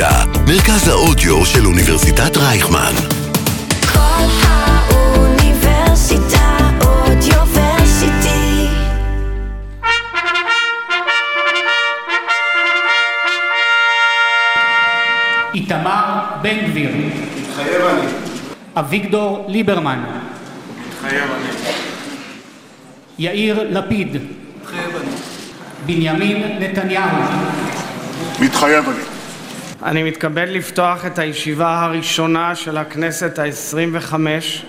האוניברסיטה, מרכז האודיו של אוניברסיטת רייכמן. כל האוניברסיטה אודיוורסיטי. איתמר בן גביר, מתחייב אני. אביגדור ליברמן, מתחייב אני. יאיר לפיד, מתחייב אני. בנימין נתניהו, מתחייב אני. אני מתכבד לפתוח את הישיבה הראשונה של הכנסת העשרים וחמש.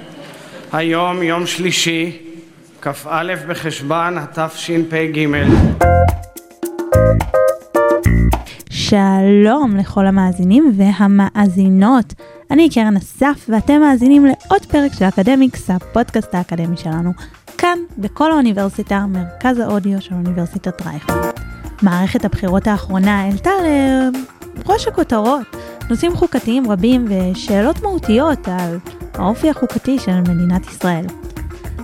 היום יום שלישי, כ"א בחשוון התשפ"ג. שלום לכל המאזינים והמאזינות. אני קרן אסף ואתם מאזינים לעוד פרק של אקדמיקס, הפודקאסט האקדמי שלנו, כאן בכל האוניברסיטה, מרכז האודיו של אוניברסיטת רייכמן. מערכת הבחירות האחרונה העלתה לראש הכותרות נושאים חוקתיים רבים ושאלות מהותיות על האופי החוקתי של מדינת ישראל.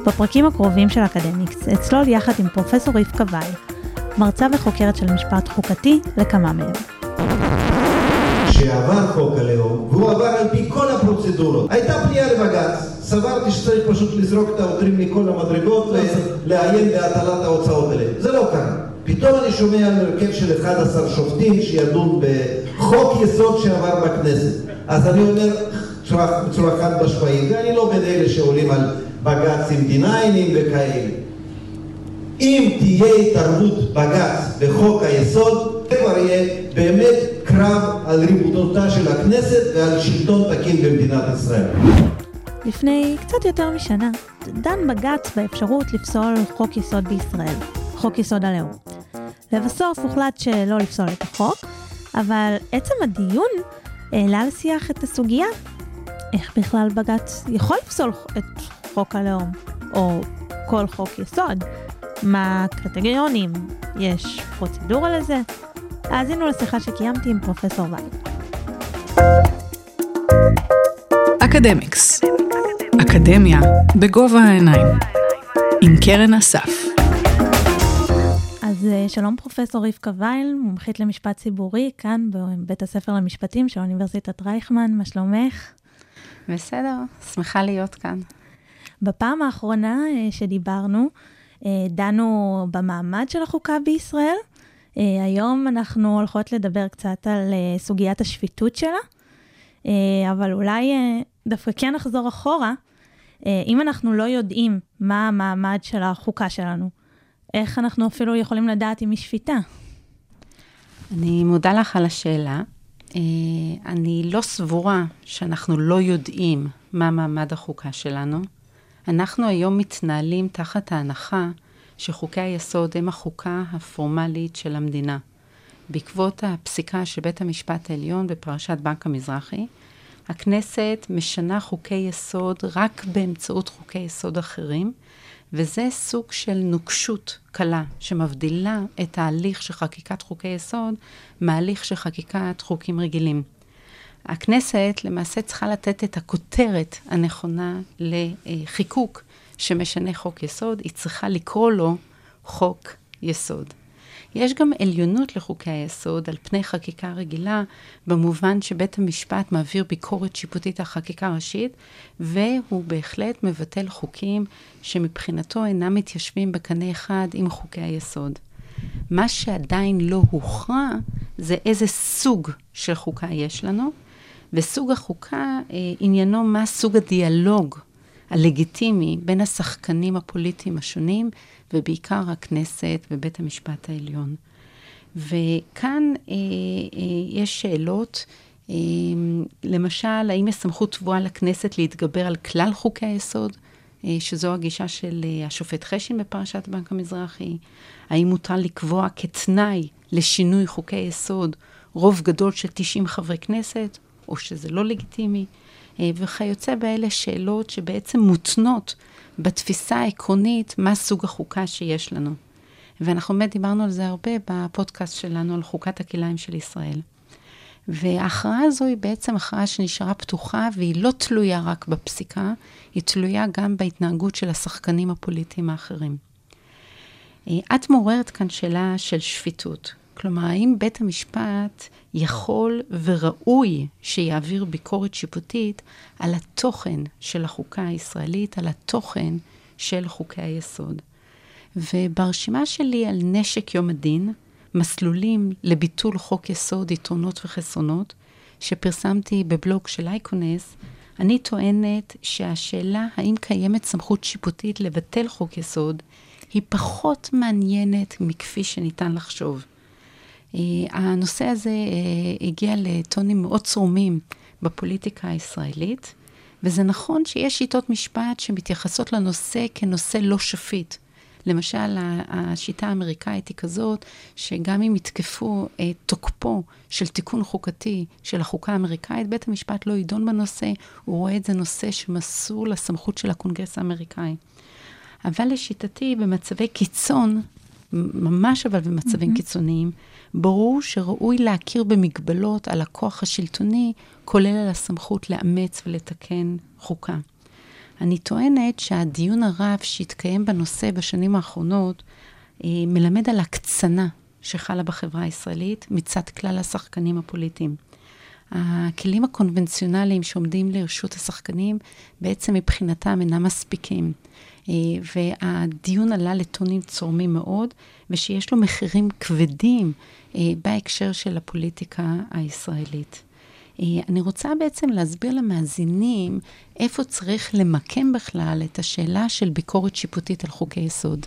בפרקים הקרובים של אקדמיקס אצלול יחד עם פרופסור רבקה וייל, מרצה וחוקרת של משפט חוקתי לכמה מהם. שעבר חוק הלאום, והוא עבר על פי כל הפרוצדורות. הייתה פנייה לבג"ץ, סברתי שצריך פשוט לזרוק את העותרים מכל המדרגות ולעיין בהטלת ההוצאות האלה. זה לא קרה. פתאום אני שומע על הרכב של 11 שופטים שידון בחוק יסוד שעבר בכנסת. אז אני אומר בצורה, חד משמעית, ואני לא בין אלה שעולים על בג"ץ עם דיניינים וכאלה. אם תהיה התערבות בג"ץ בחוק היסוד, זה כבר יהיה באמת קרב על ריבונותה של הכנסת ועל שלטון תקין במדינת ישראל. לפני קצת יותר משנה דן בג"ץ באפשרות לפסול חוק יסוד בישראל, חוק יסוד הלאום. לבסוף הוחלט שלא לפסול את החוק, אבל עצם הדיון העלה לשיח את הסוגיה איך בכלל בג"ץ יכול לפסול את חוק הלאום, או כל חוק יסוד. מה הקריטריונים? יש פרוצדורה לזה? האזינו לשיחה שקיימתי עם פרופסור וייל. אקדמיקס. אקדמיה בגובה העיניים. עם קרן אסף. אז אה, שלום פרופסור רבקה וייל, מומחית למשפט ציבורי, כאן בבית הספר למשפטים של אוניברסיטת רייכמן, מה שלומך? בסדר, שמחה להיות כאן. בפעם האחרונה אה, שדיברנו, אה, דנו במעמד של החוקה בישראל. היום אנחנו הולכות לדבר קצת על סוגיית השפיטות שלה, אבל אולי דווקא כן נחזור אחורה. אם אנחנו לא יודעים מה המעמד של החוקה שלנו, איך אנחנו אפילו יכולים לדעת אם היא שפיטה? אני מודה לך על השאלה. אה, אני לא סבורה שאנחנו לא יודעים מה מעמד החוקה שלנו. אנחנו היום מתנהלים תחת ההנחה שחוקי היסוד הם החוקה הפורמלית של המדינה. בעקבות הפסיקה של בית המשפט העליון בפרשת בנק המזרחי, הכנסת משנה חוקי יסוד רק באמצעות חוקי יסוד אחרים, וזה סוג של נוקשות קלה שמבדילה את ההליך של חקיקת חוקי יסוד מהליך של חקיקת חוקים רגילים. הכנסת למעשה צריכה לתת את הכותרת הנכונה לחיקוק שמשנה חוק יסוד, היא צריכה לקרוא לו חוק יסוד. יש גם עליונות לחוקי היסוד על פני חקיקה רגילה, במובן שבית המשפט מעביר ביקורת שיפוטית על חקיקה ראשית, והוא בהחלט מבטל חוקים שמבחינתו אינם מתיישבים בקנה אחד עם חוקי היסוד. מה שעדיין לא הוכרע זה איזה סוג של חוקה יש לנו, וסוג החוקה, אה, עניינו מה סוג הדיאלוג הלגיטימי בין השחקנים הפוליטיים השונים, ובעיקר הכנסת ובית המשפט העליון. וכאן אה, אה, יש שאלות, אה, למשל, האם יש סמכות טבועה לכנסת להתגבר על כלל חוקי היסוד, אה, שזו הגישה של אה, השופט חשין בפרשת בנק המזרחי? האם מותר לקבוע כתנאי לשינוי חוקי יסוד רוב גדול של 90 חברי כנסת, או שזה לא לגיטימי? אה, וכיוצא באלה שאלות שבעצם מותנות בתפיסה העקרונית מה סוג החוקה שיש לנו. ואנחנו באמת דיברנו על זה הרבה בפודקאסט שלנו על חוקת הכלאיים של ישראל. וההכרעה הזו היא בעצם הכרעה שנשארה פתוחה והיא לא תלויה רק בפסיקה, היא תלויה גם בהתנהגות של השחקנים הפוליטיים האחרים. אה, את מעוררת כאן שאלה של שפיטות, כלומר, האם בית המשפט יכול וראוי שיעביר ביקורת שיפוטית על התוכן של החוקה הישראלית, על התוכן של חוקי היסוד. וברשימה שלי על נשק יום הדין, מסלולים לביטול חוק יסוד, יתרונות וחסרונות, שפרסמתי בבלוג של אייקונס, אני טוענת שהשאלה האם קיימת סמכות שיפוטית לבטל חוק יסוד, היא פחות מעניינת מכפי שניתן לחשוב. Uh, הנושא הזה uh, הגיע לטונים מאוד צרומים בפוליטיקה הישראלית, וזה נכון שיש שיטות משפט שמתייחסות לנושא כנושא לא שפיט. למשל, השיטה האמריקאית היא כזאת, שגם אם יתקפו את תוקפו של תיקון חוקתי של החוקה האמריקאית, בית המשפט לא ידון בנושא, הוא רואה את זה נושא שמסור לסמכות של הקונגרס האמריקאי. אבל לשיטתי, במצבי קיצון, ממש אבל במצבים mm-hmm. קיצוניים, ברור שראוי להכיר במגבלות על הכוח השלטוני, כולל על הסמכות לאמץ ולתקן חוקה. אני טוענת שהדיון הרב שהתקיים בנושא בשנים האחרונות אה, מלמד על הקצנה שחלה בחברה הישראלית מצד כלל השחקנים הפוליטיים. הכלים הקונבנציונליים שעומדים לרשות השחקנים בעצם מבחינתם אינם מספיקים. אה, והדיון עלה לטונים צורמים מאוד, ושיש לו מחירים כבדים אה, בהקשר של הפוליטיקה הישראלית. אה, אני רוצה בעצם להסביר למאזינים איפה צריך למקם בכלל את השאלה של ביקורת שיפוטית על חוקי יסוד.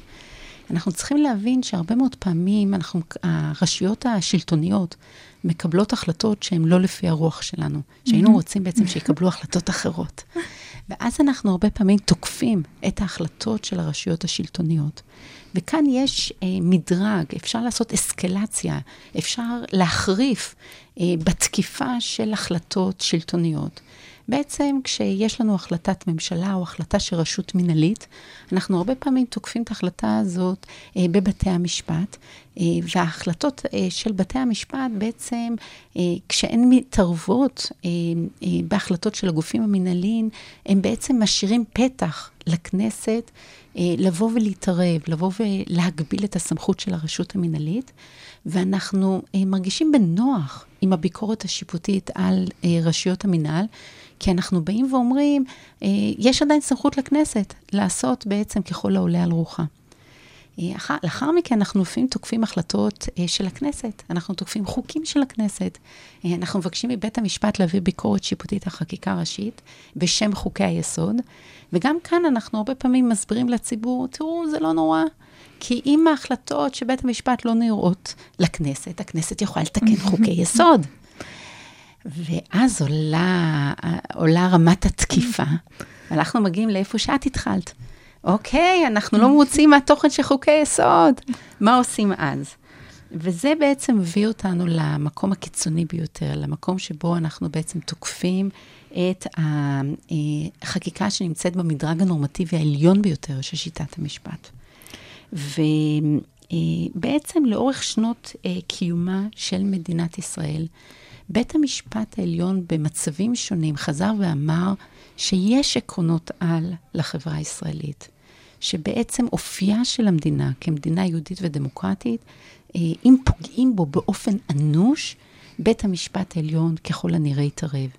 אנחנו צריכים להבין שהרבה מאוד פעמים אנחנו, הרשויות השלטוניות מקבלות החלטות שהן לא לפי הרוח שלנו, שהיינו רוצים בעצם שיקבלו החלטות אחרות. ואז אנחנו הרבה פעמים תוקפים את ההחלטות של הרשויות השלטוניות. וכאן יש אה, מדרג, אפשר לעשות אסקלציה, אפשר להחריף אה, בתקיפה של החלטות שלטוניות. בעצם כשיש לנו החלטת ממשלה או החלטה של רשות מינהלית, אנחנו הרבה פעמים תוקפים את ההחלטה הזאת אה, בבתי המשפט, אה, וההחלטות אה, של בתי המשפט בעצם, אה, כשהן מתערבות אה, אה, בהחלטות של הגופים המינהליים, הם בעצם משאירים פתח לכנסת אה, לבוא ולהתערב, לבוא ולהגביל את הסמכות של הרשות המינהלית, ואנחנו אה, מרגישים בנוח עם הביקורת השיפוטית על אה, רשויות המינהל, כי אנחנו באים ואומרים, יש עדיין סמכות לכנסת לעשות בעצם ככל העולה על רוחה. אחר, לאחר מכן אנחנו לפעמים תוקפים החלטות אה, של הכנסת, אנחנו תוקפים חוקים של הכנסת. אה, אנחנו מבקשים מבית המשפט להביא ביקורת שיפוטית על חקיקה ראשית בשם חוקי היסוד, וגם כאן אנחנו הרבה פעמים מסבירים לציבור, תראו, זה לא נורא. כי אם ההחלטות שבית המשפט לא נראות לכנסת, הכנסת יכולה לתקן חוקי יסוד. ואז עולה, עולה רמת התקיפה, ואנחנו מגיעים לאיפה שאת התחלת. אוקיי, אנחנו לא מוצאים מהתוכן של חוקי יסוד, מה עושים אז? וזה בעצם מביא אותנו למקום הקיצוני ביותר, למקום שבו אנחנו בעצם תוקפים את החקיקה שנמצאת במדרג הנורמטיבי העליון ביותר של שיטת המשפט. ובעצם לאורך שנות אה, קיומה של מדינת ישראל, בית המשפט העליון במצבים שונים חזר ואמר שיש עקרונות על לחברה הישראלית, שבעצם אופייה של המדינה כמדינה יהודית ודמוקרטית, אה, אם פוגעים בו באופן אנוש, בית המשפט העליון ככל הנראה יתערב.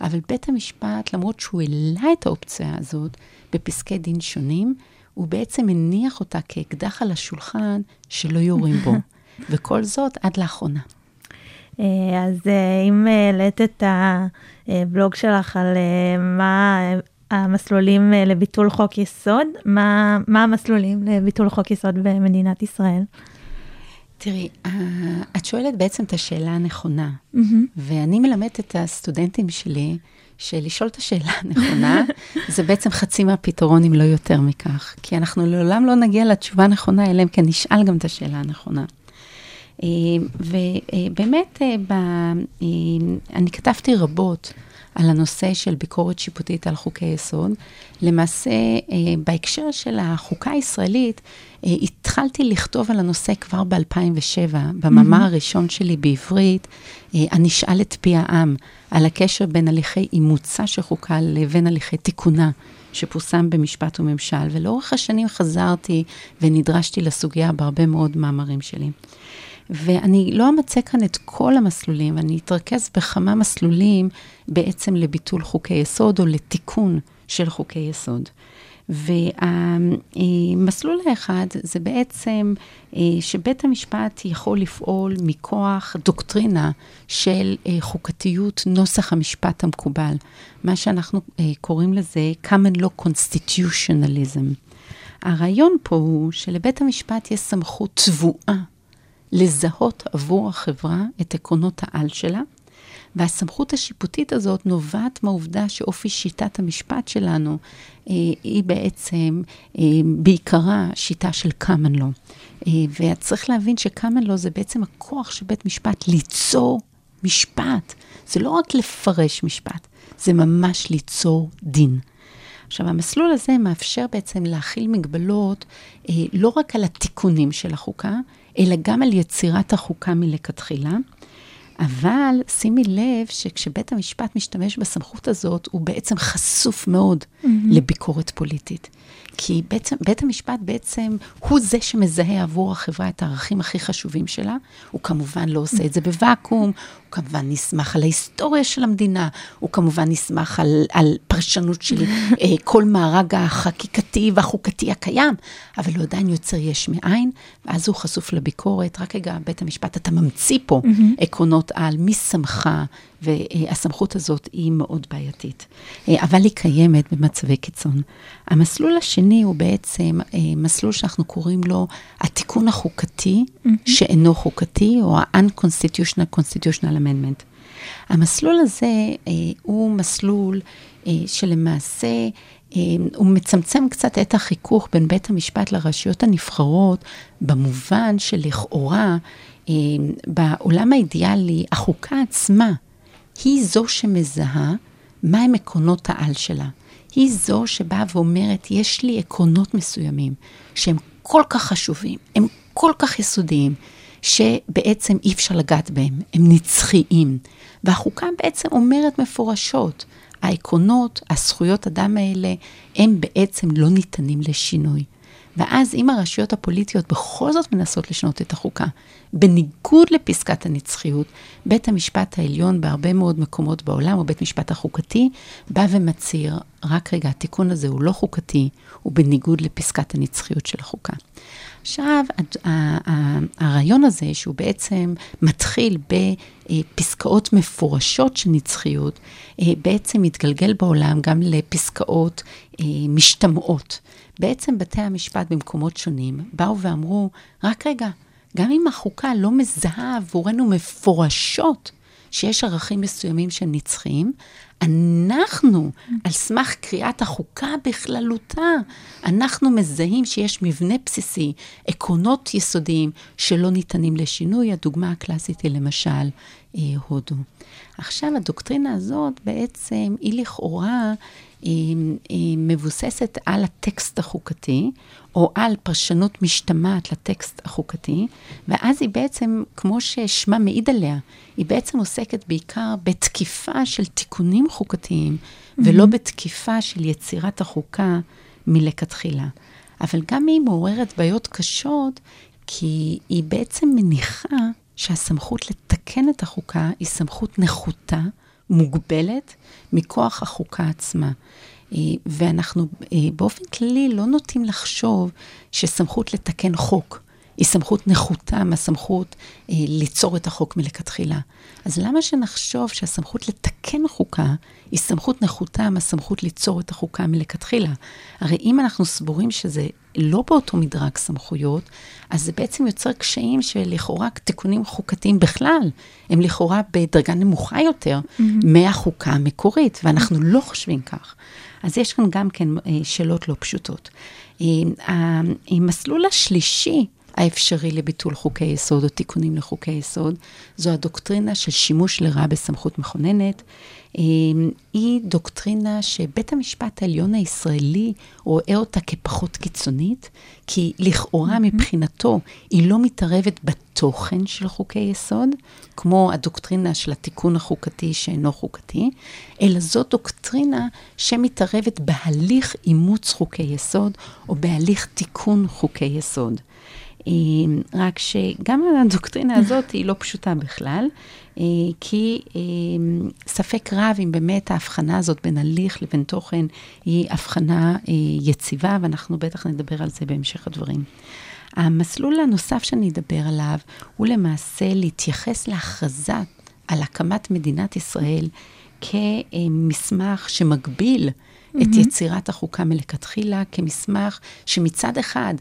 אבל בית המשפט, למרות שהוא העלה את האופציה הזאת בפסקי דין שונים, הוא בעצם הניח אותה כאקדח על השולחן שלא יורים בו. וכל זאת עד לאחרונה. אה, אז אה, אם העלית את הבלוג שלך על אה, מה המסלולים לביטול חוק יסוד, מה, מה המסלולים לביטול חוק יסוד במדינת ישראל? תראי, את שואלת בעצם את השאלה הנכונה, mm-hmm. ואני מלמדת את הסטודנטים שלי שלשאול את השאלה הנכונה, זה בעצם חצי מהפתרון, אם לא יותר מכך. כי אנחנו לעולם לא נגיע לתשובה הנכונה, אלא אם כן נשאל גם את השאלה הנכונה. אה, ובאמת, אה, אה, אני כתבתי רבות על הנושא של ביקורת שיפוטית על חוקי יסוד. למעשה, בהקשר של החוקה הישראלית, התחלתי לכתוב על הנושא כבר ב-2007, במאמר הראשון שלי בעברית, הנשאל את פי העם, על הקשר בין הליכי אימוצה של חוקה לבין הליכי תיקונה. שפורסם במשפט וממשל, ולאורך השנים חזרתי ונדרשתי לסוגיה בהרבה מאוד מאמרים שלי. ואני לא אמצא כאן את כל המסלולים, אני אתרכז בכמה מסלולים בעצם לביטול חוקי יסוד או לתיקון של חוקי יסוד. והמסלול האחד זה בעצם אה, שבית המשפט יכול לפעול מכוח דוקטרינה של אה, חוקתיות נוסח המשפט המקובל, מה שאנחנו אה, קוראים לזה common law constitutionalism. הרעיון פה הוא שלבית המשפט יש סמכות צבועה לזהות עבור החברה את עקרונות העל שלה, והסמכות השיפוטית הזאת נובעת מהעובדה שאופי שיטת המשפט שלנו אה, היא בעצם אה, בעיקרה שיטה של common law. אה, וצריך להבין ש-common law זה בעצם הכוח של בית משפט ליצור משפט. זה לא רק לפרש משפט, זה ממש ליצור דין. עכשיו, המסלול הזה מאפשר בעצם להכיל מגבלות אה, לא רק על התיקונים של החוקה, אלא גם על יצירת החוקה מלכתחילה. אבל שימי לב שכשבית המשפט משתמש בסמכות הזאת, הוא בעצם חשוף מאוד mm-hmm. לביקורת פוליטית. כי בעצם, בית המשפט בעצם הוא זה שמזהה עבור החברה את הערכים הכי חשובים שלה. הוא כמובן לא עושה את זה בוואקום, הוא כמובן נסמך על ההיסטוריה של המדינה, הוא כמובן נסמך על, על פרשנות של אה, כל מארג החקיקתי והחוקתי הקיים, אבל הוא עדיין יוצר יש מאין, ואז הוא חשוף לביקורת. רק רגע, בית המשפט, אתה ממציא פה עקרונות על מי שמך, והסמכות הזאת היא מאוד בעייתית. אה, אבל היא קיימת במצבי קיצון. המסלול השני הוא בעצם אה, מסלול שאנחנו קוראים לו התיקון החוקתי שאינו חוקתי, או ה-unconstitutional constitutional amendment. המסלול הזה אה, הוא מסלול שלמעשה הוא מצמצם קצת את החיכוך בין בית המשפט לרשויות הנבחרות, במובן שלכאורה, בעולם האידיאלי, החוקה עצמה, היא זו שמזהה מהם עקרונות העל שלה. היא זו שבאה ואומרת, יש לי עקרונות מסוימים שהם כל כך חשובים, הם כל כך יסודיים, שבעצם אי אפשר לגעת בהם, הם נצחיים. והחוקה בעצם אומרת מפורשות, העקרונות, הזכויות אדם האלה, הם בעצם לא ניתנים לשינוי. ואז אם הרשויות הפוליטיות בכל זאת מנסות לשנות את החוקה, בניגוד לפסקת הנצחיות, בית המשפט העליון בהרבה מאוד מקומות בעולם, או בית משפט החוקתי, בא ומצהיר, רק רגע, התיקון הזה הוא לא חוקתי, הוא בניגוד לפסקת הנצחיות של החוקה. עכשיו, הרעיון הזה, שהוא בעצם מתחיל בפסקאות מפורשות של נצחיות, אה, בעצם מתגלגל בעולם גם לפסקאות אה, משתמעות. בעצם בתי המשפט במקומות שונים באו ואמרו, רק רגע, גם אם החוקה לא מזהה עבורנו מפורשות שיש ערכים מסוימים שהם נצחיים, אנחנו, על סמך קריאת החוקה בכללותה, אנחנו מזהים שיש מבנה בסיסי, עקרונות יסודיים שלא ניתנים לשינוי. הדוגמה הקלאסית היא למשל אה, הודו. עכשיו, הדוקטרינה הזאת בעצם היא לכאורה היא, היא מבוססת על הטקסט החוקתי, או על פרשנות משתמעת לטקסט החוקתי, ואז היא בעצם, כמו ששמה מעיד עליה, היא בעצם עוסקת בעיקר בתקיפה של תיקונים חוקתיים, mm-hmm. ולא בתקיפה של יצירת החוקה מלכתחילה. אבל גם היא מעוררת בעיות קשות, כי היא בעצם מניחה שהסמכות לתקן את החוקה היא סמכות נחותה, מוגבלת, מכוח החוקה עצמה. אה, ואנחנו אה, באופן כללי לא נוטים לחשוב שסמכות לתקן חוק היא סמכות נחותה מהסמכות אה, ליצור את החוק מלכתחילה. אז למה שנחשוב שהסמכות לתקן חוקה היא סמכות נחותה מהסמכות ליצור את החוקה מלכתחילה? הרי אם אנחנו סבורים שזה לא באותו מדרג סמכויות, אז זה בעצם יוצר קשיים שלכאורה תיקונים חוקתיים בכלל, הם לכאורה בדרגה נמוכה יותר mm-hmm. מהחוקה המקורית, ואנחנו mm-hmm. לא חושבים כך. אז יש כאן גם כן אה, שאלות לא פשוטות. אה, המסלול השלישי, האפשרי לביטול חוקי יסוד או תיקונים לחוקי יסוד, זו הדוקטרינה של שימוש לרעה בסמכות מכוננת. אמ, היא דוקטרינה שבית המשפט העליון הישראלי רואה אותה כפחות קיצונית, כי לכאורה mm-hmm. מבחינתו היא לא מתערבת בתוכן של חוקי יסוד, כמו הדוקטרינה של התיקון החוקתי שאינו חוקתי, אלא זו דוקטרינה שמתערבת בהליך אימוץ חוקי יסוד או בהליך תיקון חוקי יסוד. אה, רק שגם הדוקטרינה הזאת היא לא פשוטה בכלל, אה, כי אה, ספק רב אם באמת ההבחנה הזאת בין הליך לבין תוכן היא הבחנה יציבה, ואנחנו בטח נדבר על זה בהמשך הדברים. המסלול הנוסף שאני אדבר עליו הוא למעשה להתייחס להכרזה על הקמת מדינת ישראל כמסמך שמגביל mm-hmm. את יצירת החוקה מלכתחילה, כמסמך שמצד אחד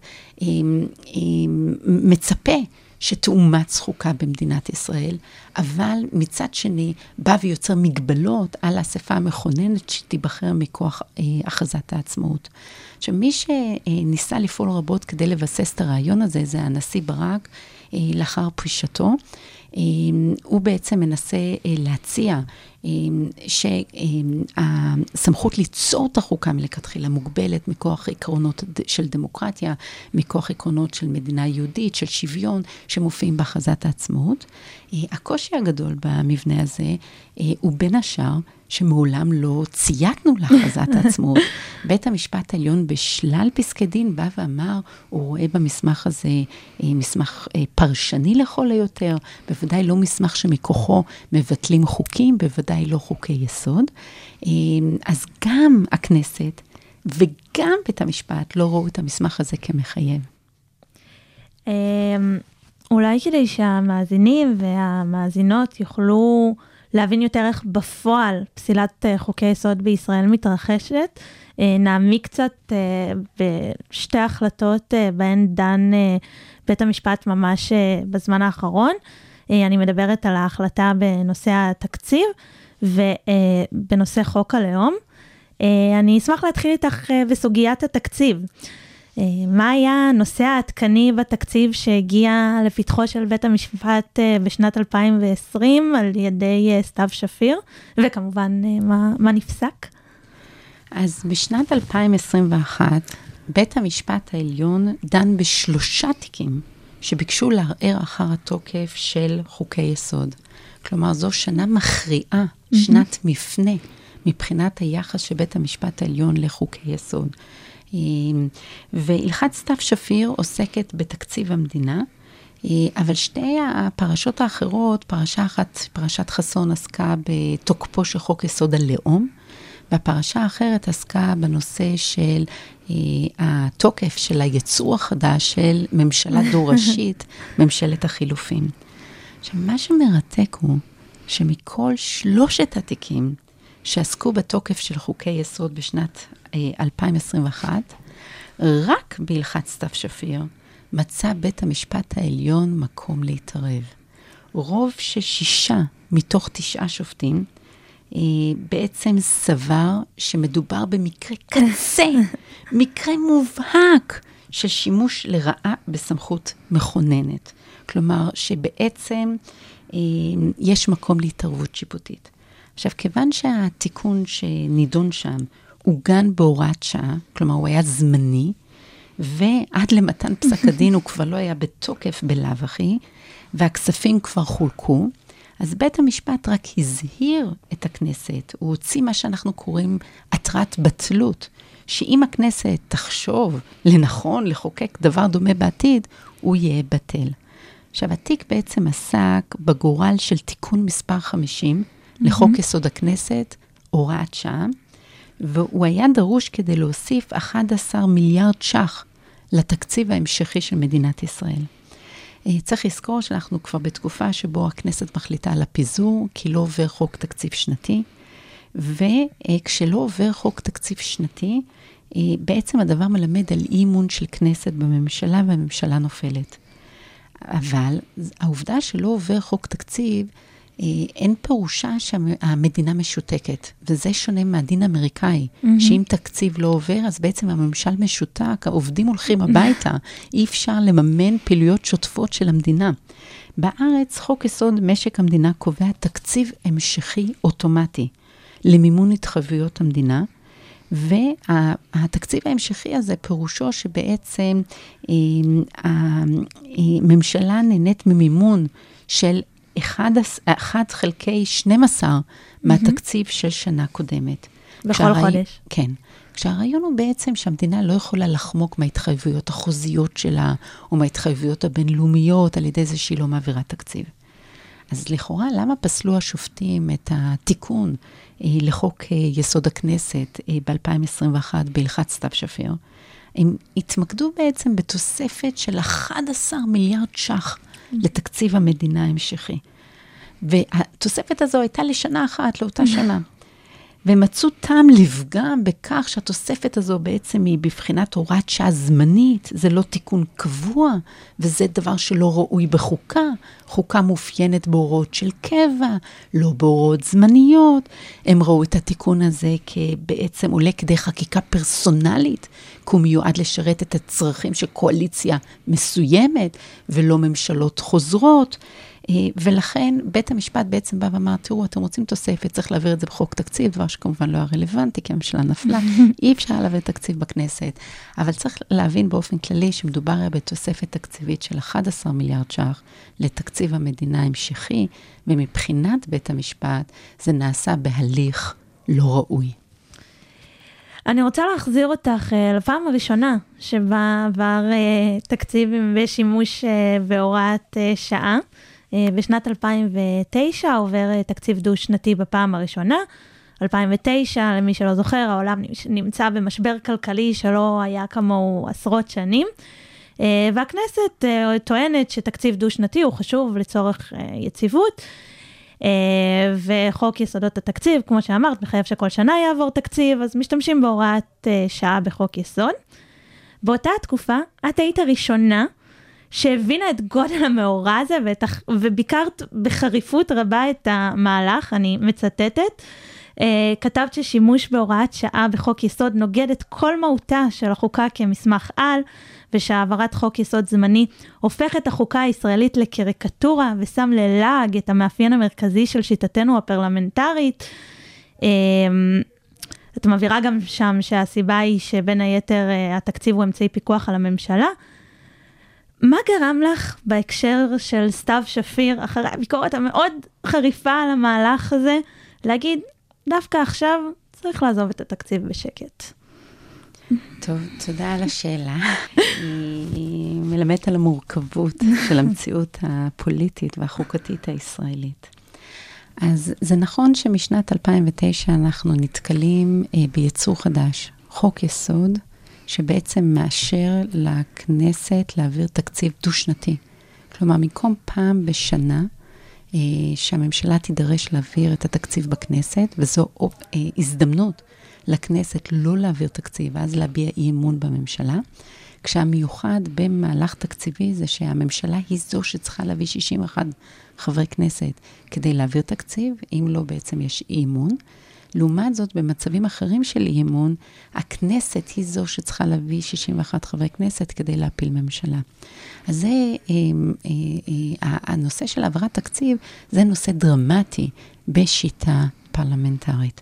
מצפה שתאומץ חוקה במדינת ישראל, אבל מצד שני בא ויוצר מגבלות על האספה המכוננת שתיבחר מכוח אה, הכרזת העצמאות. עכשיו, מי שניסה לפעול רבות כדי לבסס את הרעיון הזה, זה הנשיא ברק, אה, לאחר פרישתו. אה, הוא בעצם מנסה אה, להציע שהסמכות ליצור את החוקה מלכתחילה מוגבלת מכוח עקרונות של דמוקרטיה, מכוח עקרונות של מדינה יהודית, של שוויון, שמופיעים בהכרזת העצמאות. הקושי הגדול במבנה הזה הוא בין השאר שמעולם לא צייתנו להכרזת העצמאות. בית המשפט העליון בשלל פסקי דין בא ואמר, הוא רואה במסמך הזה אה, מסמך אה, פרשני לכל היותר, בוודאי לא מסמך שמכוחו מבטלים חוקים, בוודאי לא חוקי יסוד. אה, אז גם הכנסת וגם בית המשפט לא ראו את המסמך הזה כמחייב. אולי כדי שהמאזינים והמאזינות יוכלו להבין יותר איך בפועל פסילת uh, חוקי יסוד בישראל מתרחשת. Uh, נעמיק קצת uh, בשתי החלטות בהן דן בית המשפט ממש בזמן האחרון. אני מדברת על ההחלטה בנושא התקציב ובנושא uh, חוק הלאום. Uh, אני אשמח להתחיל איתך uh, בסוגיית התקציב. אה, מה היה הנושא העדכני בתקציב שהגיע לפתחו של בית המשפט אה, בשנת 2020 על ידי אה, סתיו שפיר, וכמובן, מה, מה נפסק? אז בשנת 2021, בית המשפט העליון דן בשלושה תיקים שביקשו לערער אחר התוקף של חוקי יסוד. כלומר, זו שנה מכריעה, mm-hmm. שנת מפנה, מבחינת היחס של בית המשפט העליון לחוקי יסוד. והלכת סתיו שפיר עוסקת בתקציב המדינה, אבל שתי הפרשות האחרות, פרשה אחת, פרשת חסון, עסקה בתוקפו של חוק יסוד הלאום, והפרשה האחרת עסקה בנושא של uh, התוקף של היצור החדש של ממשלה דו-ראשית, ממשלת החילופים. עכשיו, מה שמרתק הוא שמכל שלושת התיקים שעסקו בתוקף של חוקי יסוד בשנת 2021, רק בהלכת סתיו שפיר מצא בית המשפט העליון מקום להתערב. רוב של שישה מתוך תשעה שופטים אה, בעצם סבר שמדובר במקרה קצה, מקרה מובהק של שימוש לרעה בסמכות מכוננת. כלומר, שבעצם אה, יש מקום להתערבות שיפוטית. עכשיו, כיוון שהתיקון שנידון שם עוגן בהוראת שעה, כלומר הוא היה זמני, ועד למתן פסק הדין הוא כבר לא היה בתוקף בלאו הכי, והכספים כבר חולקו, אז בית המשפט רק הזהיר את הכנסת, הוא הוציא מה שאנחנו קוראים התראת בטלות, שאם הכנסת תחשוב לנכון לחוקק דבר דומה בעתיד, הוא יהיה בטל. עכשיו, התיק בעצם עסק בגורל של תיקון מספר 50 mm-hmm. לחוק יסוד הכנסת, הוראת שעה, והוא היה דרוש כדי להוסיף 11 מיליארד ש"ח לתקציב ההמשכי של מדינת ישראל. אה, צריך לזכור שאנחנו כבר בתקופה שבו הכנסת מחליטה על הפיזור, כי לא עובר חוק תקציב שנתי, וכשלא עובר חוק תקציב שנתי, אה, בעצם הדבר מלמד על אי אמון של כנסת בממשלה, והממשלה נופלת. אבל העובדה שלא עובר חוק תקציב, אה, אין פירושה שהמדינה משותקת, וזה שונה מהדין האמריקאי, mm-hmm. שאם תקציב לא עובר, אז בעצם הממשל משותק, העובדים הולכים הביתה, אי אפשר לממן פעילויות שוטפות של המדינה. בארץ, חוק יסוד משק המדינה קובע תקציב המשכי אוטומטי למימון התחייבויות המדינה, והתקציב ההמשכי הזה, פירושו שבעצם אה, הממשלה נהנית ממימון של 1 חלקי 12 מהתקציב של שנה קודמת. בכל חודש. כן. כשהרעיון הוא בעצם שהמדינה לא יכולה לחמוק מההתחייבויות החוזיות שלה, או מההתחייבויות הבינלאומיות, על ידי זה שהיא לא מעבירה תקציב. אז לכאורה, למה פסלו השופטים את התיקון אה, לחוק אה, יסוד הכנסת אה, ב-2021 בהלכת סתיו שפיר? הם התמקדו בעצם בתוספת של 11 מיליארד ש"ח לתקציב המדינה ההמשכי. והתוספת הזו הייתה לשנה אחת, לאותה שנה. ומצאו טעם לפגם בכך שהתוספת הזו בעצם היא בבחינת הוראת שעה זמנית, זה לא תיקון קבוע, וזה דבר שלא ראוי בחוקה. חוקה מאופיינת בהוראות של קבע, לא בהוראות זמניות. הם ראו את התיקון הזה כבעצם עולה כדי חקיקה פרסונלית, כי הוא מיועד לשרת את הצרכים של קואליציה מסוימת, ולא ממשלות חוזרות. אה, ולכן בית המשפט בעצם בא ואמר, תראו, אתם רוצים תוספת, צריך להעביר את זה בחוק תקציב, דבר שכמובן לא היה רלוונטי, כי הממשלה נפלה, אי אפשר להעביר תקציב בכנסת. אבל צריך להבין באופן כללי שמדובר היה בתוספת תקציבית של 11 מיליארד ש"ח לתקציב המדינה ההמשכי, ומבחינת בית המשפט זה נעשה בהליך לא ראוי. אני רוצה להחזיר אותך uh, לפעם הראשונה שבה עבר uh, תקציב בשימוש uh, בהוראת שעה. אה, בשנת 2009 עובר אה, תקציב דו-שנתי בפעם הראשונה. 2009, למי שלא זוכר, העולם נמצא במשבר כלכלי שלא היה כמוהו עשרות שנים. אה, והכנסת טוענת שתקציב דו-שנתי הוא חשוב לצורך יציבות. וחוק יסודות התקציב, כמו שאמרת, מחייב שכל שנה יעבור תקציב, אז משתמשים בהוראת שעה בחוק יסוד. באותה תקופה, את היית הראשונה שהבינה את גודל המאורע הזה ואת, וביקרת בחריפות רבה את המהלך, אני מצטטת. Uh, כתבת ששימוש בהוראת שעה בחוק יסוד נוגד את כל מהותה של החוקה כמסמך על, ושהעברת חוק יסוד זמני הופך את החוקה הישראלית לקריקטורה ושם ללעג את המאפיין המרכזי של שיטתנו הפרלמנטרית. Uh, את מבהירה גם שם שהסיבה היא שבין היתר uh, התקציב הוא אמצעי פיקוח על הממשלה. מה גרם לך בהקשר של סתיו שפיר, אחרי הביקורת המאוד חריפה על המהלך הזה, להגיד, דווקא עכשיו צריך לעזוב את התקציב בשקט? טוב, תודה על השאלה. היא מלמדת על המורכבות של המציאות הפוליטית והחוקתית הישראלית. אז זה נכון שמשנת 2009 אנחנו נתקלים אה, ביצור חדש, חוק יסוד, שבעצם מאשר לכנסת להעביר תקציב דו-שנתי. כלומר, במקום פעם בשנה, אה, שהממשלה תידרש להעביר את התקציב בכנסת, וזו אה, הזדמנות לכנסת לא להעביר תקציב, ואז להביע אי אמון בממשלה. כשהמיוחד במהלך תקציבי זה שהממשלה היא זו שצריכה להביא 61 חברי כנסת כדי להעביר תקציב, אם לא בעצם יש אי אמון. לעומת זאת, במצבים אחרים של אי אמון, הכנסת היא זו שצריכה להביא 61 חברי כנסת כדי להפיל ממשלה. אז זה, אה, אה, אה, הנושא של העברת תקציב, זה נושא דרמטי בשיטה פרלמנטרית.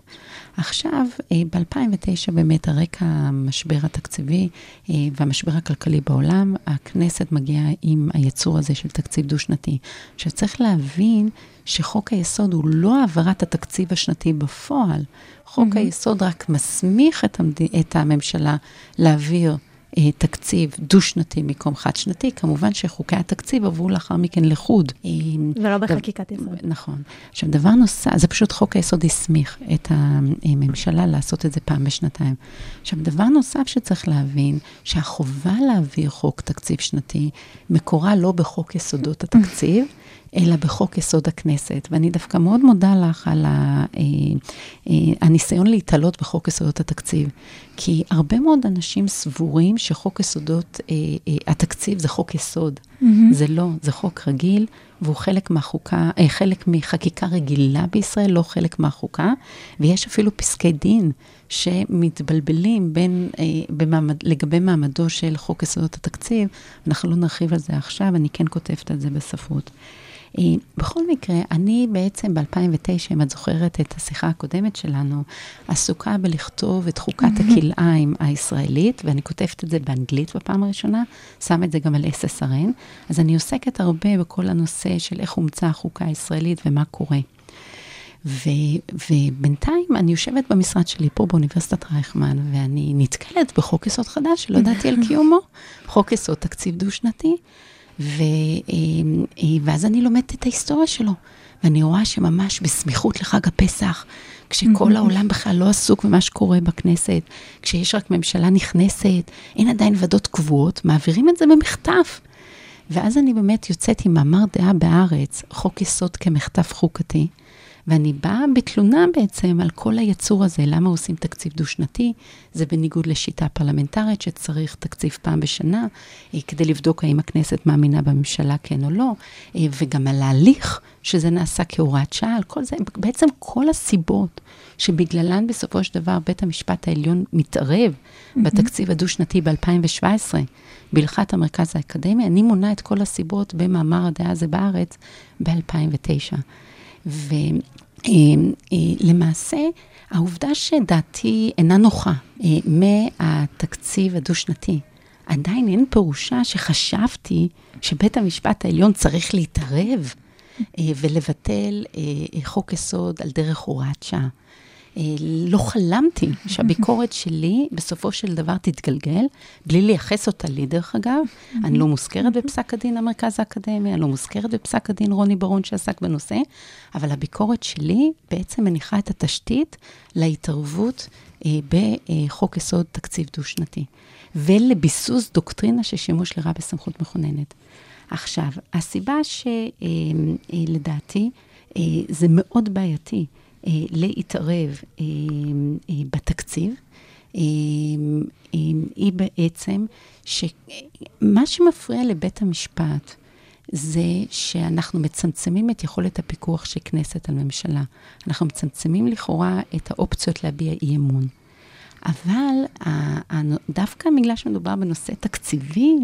עכשיו, ב-2009 באמת, הרקע המשבר התקציבי והמשבר הכלכלי בעולם, הכנסת מגיעה עם היצור הזה של תקציב דו-שנתי. עכשיו, צריך להבין שחוק היסוד הוא לא העברת התקציב השנתי בפועל. חוק mm-hmm. היסוד רק מסמיך את, המד... את הממשלה להעביר אה, תקציב דו-שנתי במקום חד-שנתי. כמובן שחוקי התקציב עברו לאחר מכן לחוד. אה, ולא בחקיקת יסוד. נכון. עכשיו, דבר נוסף, זה פשוט חוק היסוד הסמיך את הממשלה לעשות את זה פעם בשנתיים. עכשיו, דבר נוסף שצריך להבין, שהחובה להעביר חוק תקציב שנתי, מקורה לא בחוק יסודות התקציב, אלא בחוק יסוד הכנסת. ואני דווקא מאוד מודה לך על ה, אה, אה, הניסיון להתעלות בחוק יסודות התקציב. כי הרבה מאוד אנשים סבורים שחוק יסודות אה, אה, התקציב זה חוק יסוד. Mm-hmm. זה לא, זה חוק רגיל, והוא חלק מהחוקה, אה, חלק מחקיקה רגילה בישראל, לא חלק מהחוקה. ויש אפילו פסקי דין שמתבלבלים בין, אה, במעמד, לגבי מעמדו של חוק יסודות התקציב. אנחנו לא נרחיב על זה עכשיו, אני כן כותבת על זה בספרות. אה, בכל מקרה, אני בעצם ב-2009, אם את זוכרת את השיחה הקודמת שלנו, עסוקה בלכתוב את חוקת הכלאיים הישראלית, ואני כותבת את זה באנגלית בפעם הראשונה, שם את זה גם על SSRN, אז אני עוסקת הרבה בכל הנושא של איך הומצאה החוקה הישראלית ומה קורה. ו, ובינתיים אני יושבת במשרד שלי פה באוניברסיטת רייכמן, ואני נתקלת בחוק יסוד חדש שלא ידעתי על קיומו, חוק יסוד תקציב דו-שנתי, ו, ואז אני לומדת את ההיסטוריה שלו, ואני רואה שממש בסמיכות לחג הפסח, כשכל העולם בכלל לא עסוק במה שקורה בכנסת, כשיש רק ממשלה נכנסת, אין עדיין ועדות קבועות, מעבירים את זה במחטף. ואז אני באמת יוצאת עם מאמר דעה בארץ, חוק יסוד כמחטף חוקתי, ואני באה בתלונה בעצם על כל היצור הזה, למה עושים תקציב דו-שנתי, זה בניגוד לשיטה פרלמנטרית שצריך תקציב פעם בשנה, אה, כדי לבדוק האם הכנסת מאמינה בממשלה כן או לא, אה, וגם על ההליך שזה נעשה כהוראת שעה, על כל זה, בעצם כל הסיבות שבגללן בסופו של דבר בית המשפט העליון מתערב mm-hmm. בתקציב הדו-שנתי ב-2017, בהלכת המרכז האקדמי, אני מונה את כל הסיבות במאמר הדעה הזה בארץ ב-2009. ולמעשה, העובדה שדעתי אינה נוחה אה, מהתקציב הדו-שנתי, עדיין אין פירושה שחשבתי שבית המשפט העליון צריך להתערב אה, ולבטל אה, חוק יסוד על דרך הוראת שעה. אה, לא חלמתי שהביקורת שלי בסופו של דבר תתגלגל, בלי לייחס אותה לי, דרך אגב. אני לא מוזכרת בפסק הדין המרכז האקדמי, אני לא מוזכרת בפסק הדין רוני ברון שעסק בנושא, אבל הביקורת שלי בעצם מניחה את התשתית להתערבות אה, בחוק יסוד תקציב דו-שנתי, ולביסוס דוקטרינה של שימוש לרעה בסמכות מכוננת. עכשיו, הסיבה שלדעתי אה, אה, זה מאוד בעייתי, אה, להתערב אה, אה, בתקציב, היא בעצם שמה שמפריע לבית המשפט זה שאנחנו מצמצמים את יכולת הפיקוח של כנסת על ממשלה. אנחנו מצמצמים לכאורה את האופציות להביע אי אמון. אבל דווקא בגלל שמדובר בנושא תקציבי,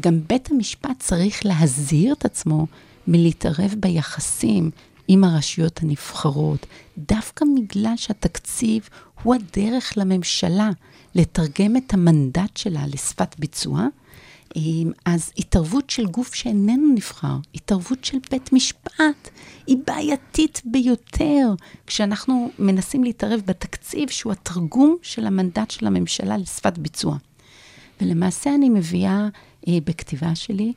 גם בית המשפט צריך להזהיר את עצמו מלהתערב ביחסים עם הרשויות הנבחרות, דווקא בגלל שהתקציב הוא הדרך לממשלה לתרגם את המנדט שלה לשפת ביצוע, אמ, אז התערבות של גוף שאיננו נבחר, התערבות של בית משפט, היא בעייתית ביותר כשאנחנו מנסים להתערב בתקציב שהוא התרגום של המנדט של הממשלה לשפת ביצוע. ולמעשה אני מביאה אה, בכתיבה שלי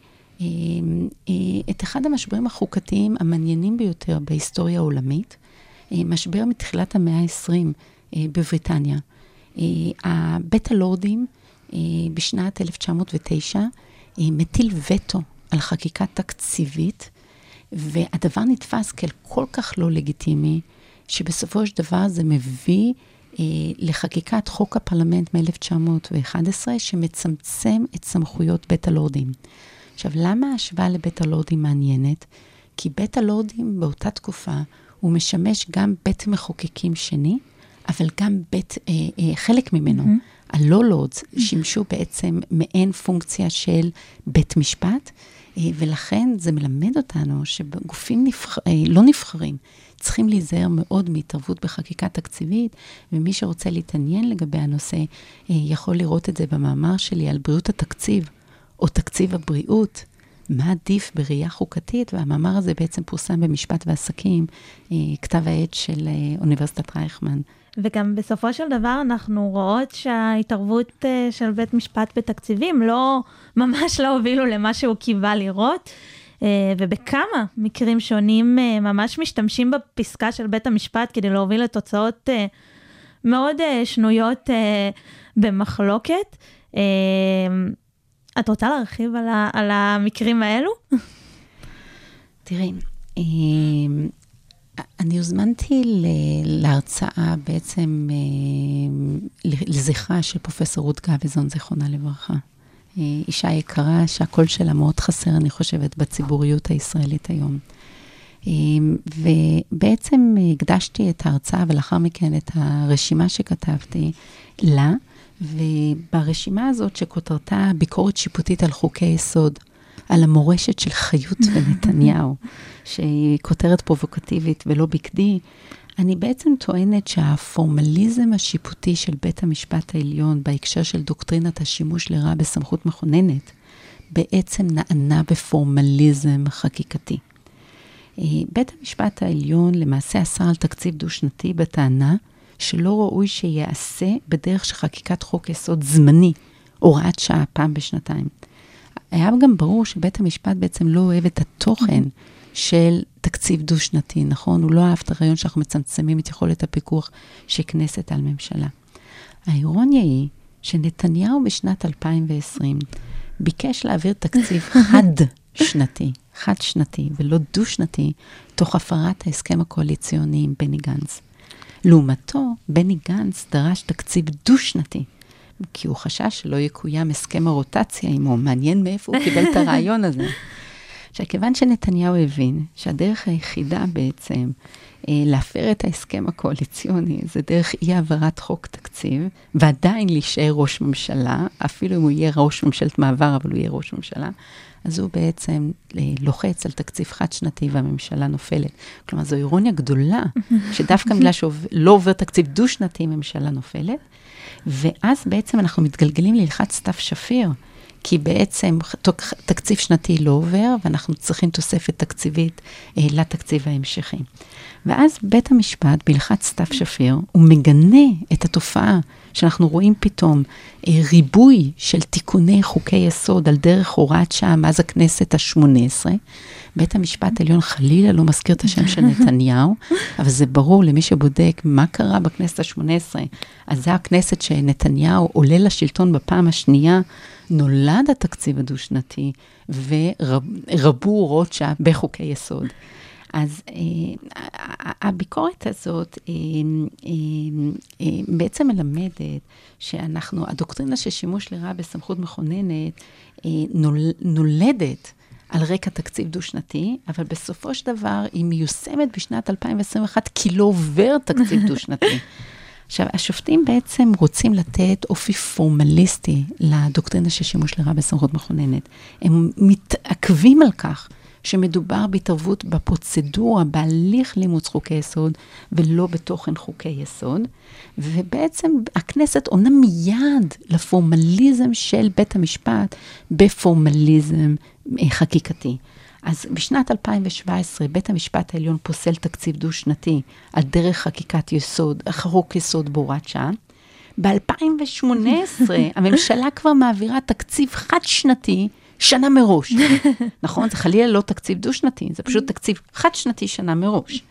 את אחד המשברים החוקתיים המעניינים ביותר בהיסטוריה העולמית, אה, משבר מתחילת המאה ה-20 בבריטניה. בית הלורדים בשנת 1909 מטיל וטו על חקיקה תקציבית, והדבר נתפס כל כך לא לגיטימי, שבסופו של דבר זה מביא אה, לחקיקת חוק הפרלמנט מ-1911, שמצמצם את סמכויות בית הלורדים. עכשיו, למה ההשוואה לבית הלורדים מעניינת? כי בית הלורדים באותה תקופה הוא משמש גם בית מחוקקים שני, אבל גם בית, אה, אה, חלק ממנו, mm-hmm. הלא לורדס, mm-hmm. שימשו בעצם מעין פונקציה של בית משפט, אה, ולכן זה מלמד אותנו שגופים נבח... אה, לא נבחרים צריכים להיזהר מאוד מהתערבות בחקיקה תקציבית, ומי שרוצה להתעניין לגבי הנושא, אה, יכול לראות את זה במאמר שלי על בריאות התקציב. או תקציב הבריאות, מה עדיף בראייה חוקתית, והמאמר הזה בעצם פורסם במשפט ועסקים, אה, כתב העת של אה, אוניברסיטת רייכמן. וגם בסופו של דבר אנחנו רואות שההתערבות אה, של בית משפט בתקציבים לא, ממש לא הובילו למה שהוא קיווה לראות. ובכמה מקרים שונים ממש משתמשים בפסקה של בית המשפט כדי להוביל לתוצאות מאוד שנויות במחלוקת. את רוצה להרחיב על, ה, על המקרים האלו? תראי, אמ, אני הוזמנתי להרצאה בעצם אה, לזכרה של פרופסור רות גביזון, זיכרונה לברכה. אה, אישה יקרה שהקול שלה מאוד חסר, אני חושבת, בציבוריות הישראלית היום. אמ, ובעצם הקדשתי את ההרצאה ולאחר מכן את הרשימה שכתבתי לה. וברשימה הזאת שכותרתה ביקורת שיפוטית על חוקי יסוד, על המורשת של חיות ונתניהו, שהיא כותרת פרובוקטיבית ולא בכדי, אני בעצם טוענת שהפורמליזם השיפוטי של בית המשפט העליון בהקשר של דוקטרינת השימוש לרעה בסמכות מכוננת, בעצם נענה בפורמליזם חקיקתי. אה, בית המשפט העליון למעשה אסר על תקציב דו-שנתי בטענה שלא ראוי שייעשה בדרך של חקיקת חוק יסוד זמני, הוראת שעה פעם בשנתיים. היה גם ברור שבית המשפט בעצם לא אוהב את התוכן של תקציב דו-שנתי, נכון? הוא לא אהב את הרעיון שאנחנו מצמצמים את יכולת הפיקוח של כנסת על ממשלה. האירוניה היא שנתניהו בשנת 2020 ביקש להעביר תקציב חד-שנתי, חד-שנתי ולא דו-שנתי, תוך הפרת ההסכם הקואליציוני עם בני גנץ. לעומתו, בני גנץ דרש תקציב דו-שנתי, כי הוא חשש שלא יקוים הסכם הרוטציה עמו. מעניין מאיפה הוא קיבל את הרעיון הזה. עכשיו, כיוון שנתניהו הבין שהדרך היחידה בעצם אה, להפר את ההסכם הקואליציוני זה דרך אי-העברת חוק תקציב, ועדיין להישאר ראש ממשלה, אפילו אם הוא יהיה ראש ממשלת מעבר, אבל הוא יהיה ראש ממשלה, אז הוא בעצם אה, לוחץ על תקציב חד-שנתי והממשלה נופלת. כלומר, זו אירוניה גדולה, שדווקא בגלל שלא עובר תקציב דו-שנתי, ממשלה נופלת, ואז בעצם אנחנו מתגלגלים להלכת סתיו שפיר. כי בעצם תקציב שנתי לא עובר, ואנחנו צריכים תוספת תקציבית אה, לתקציב ההמשכי. ואז בית המשפט, בהלכת סתיו שפיר, הוא מגנה את התופעה שאנחנו רואים פתאום אה, ריבוי של תיקוני חוקי יסוד על דרך הוראת שעה מאז הכנסת השמונה עשרה. בית המשפט העליון חלילה לא מזכיר את השם של נתניהו, אבל זה ברור למי שבודק מה קרה בכנסת השמונה עשרה. אז זו הכנסת שנתניהו עולה לשלטון בפעם השנייה, נולד התקציב הדו-שנתי ורבו הוראות שעה בחוקי יסוד. אז אה, הביקורת הזאת אה, אה, בעצם מלמדת שאנחנו, הדוקטרינה של שימוש לרעה בסמכות מכוננת נול, נולדת על רקע תקציב דו-שנתי, אבל בסופו של דבר היא מיושמת בשנת 2021 כי לא עובר תקציב דו-שנתי. עכשיו, השופטים בעצם רוצים לתת אופי פורמליסטי לדוקטרינה של שימוש לרעה בסמכות מכוננת. הם מתעכבים על כך שמדובר בהתערבות בפרוצדורה, בהליך לימוץ חוקי יסוד, ולא בתוכן חוקי יסוד. ובעצם הכנסת עונה מיד לפורמליזם של בית המשפט בפורמליזם אה, חקיקתי. אז בשנת 2017 בית המשפט העליון פוסל תקציב דו-שנתי על דרך חקיקת יסוד, חוק יסוד בהוראת שעה. ב-2018 הממשלה כבר מעבירה תקציב חד-שנתי שנה מראש. נכון? זה חלילה לא תקציב דו-שנתי, זה פשוט תקציב חד-שנתי שנה מראש.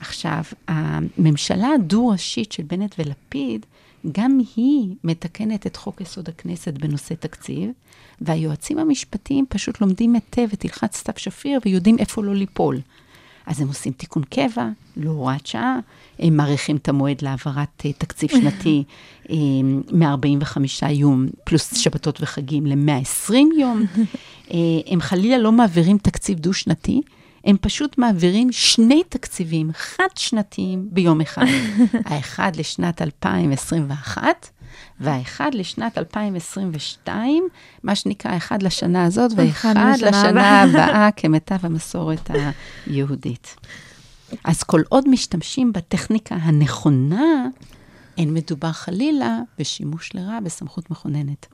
עכשיו, הממשלה הדו-ראשית של בנט ולפיד, גם היא מתקנת את חוק יסוד הכנסת בנושא תקציב, והיועצים המשפטיים פשוט לומדים היטב את הלכת סתיו שפיר ויודעים איפה לא ליפול. אז הם עושים תיקון קבע, לא הוראת שעה, הם מאריכים את המועד להעברת uh, תקציב שנתי uh, מ-45 יום, פלוס שבתות וחגים, ל-120 יום. uh, הם חלילה לא מעבירים תקציב דו-שנתי, הם פשוט מעבירים שני תקציבים חד-שנתיים ביום אחד. האחד לשנת 2021, והאחד לשנת 2022, מה שנקרא אחד לשנה הזאת, ואחד לשנה הבאה, כמיטב המסורת היהודית. אז כל עוד משתמשים בטכניקה הנכונה, אין מדובר חלילה בשימוש לרע בסמכות מכוננת.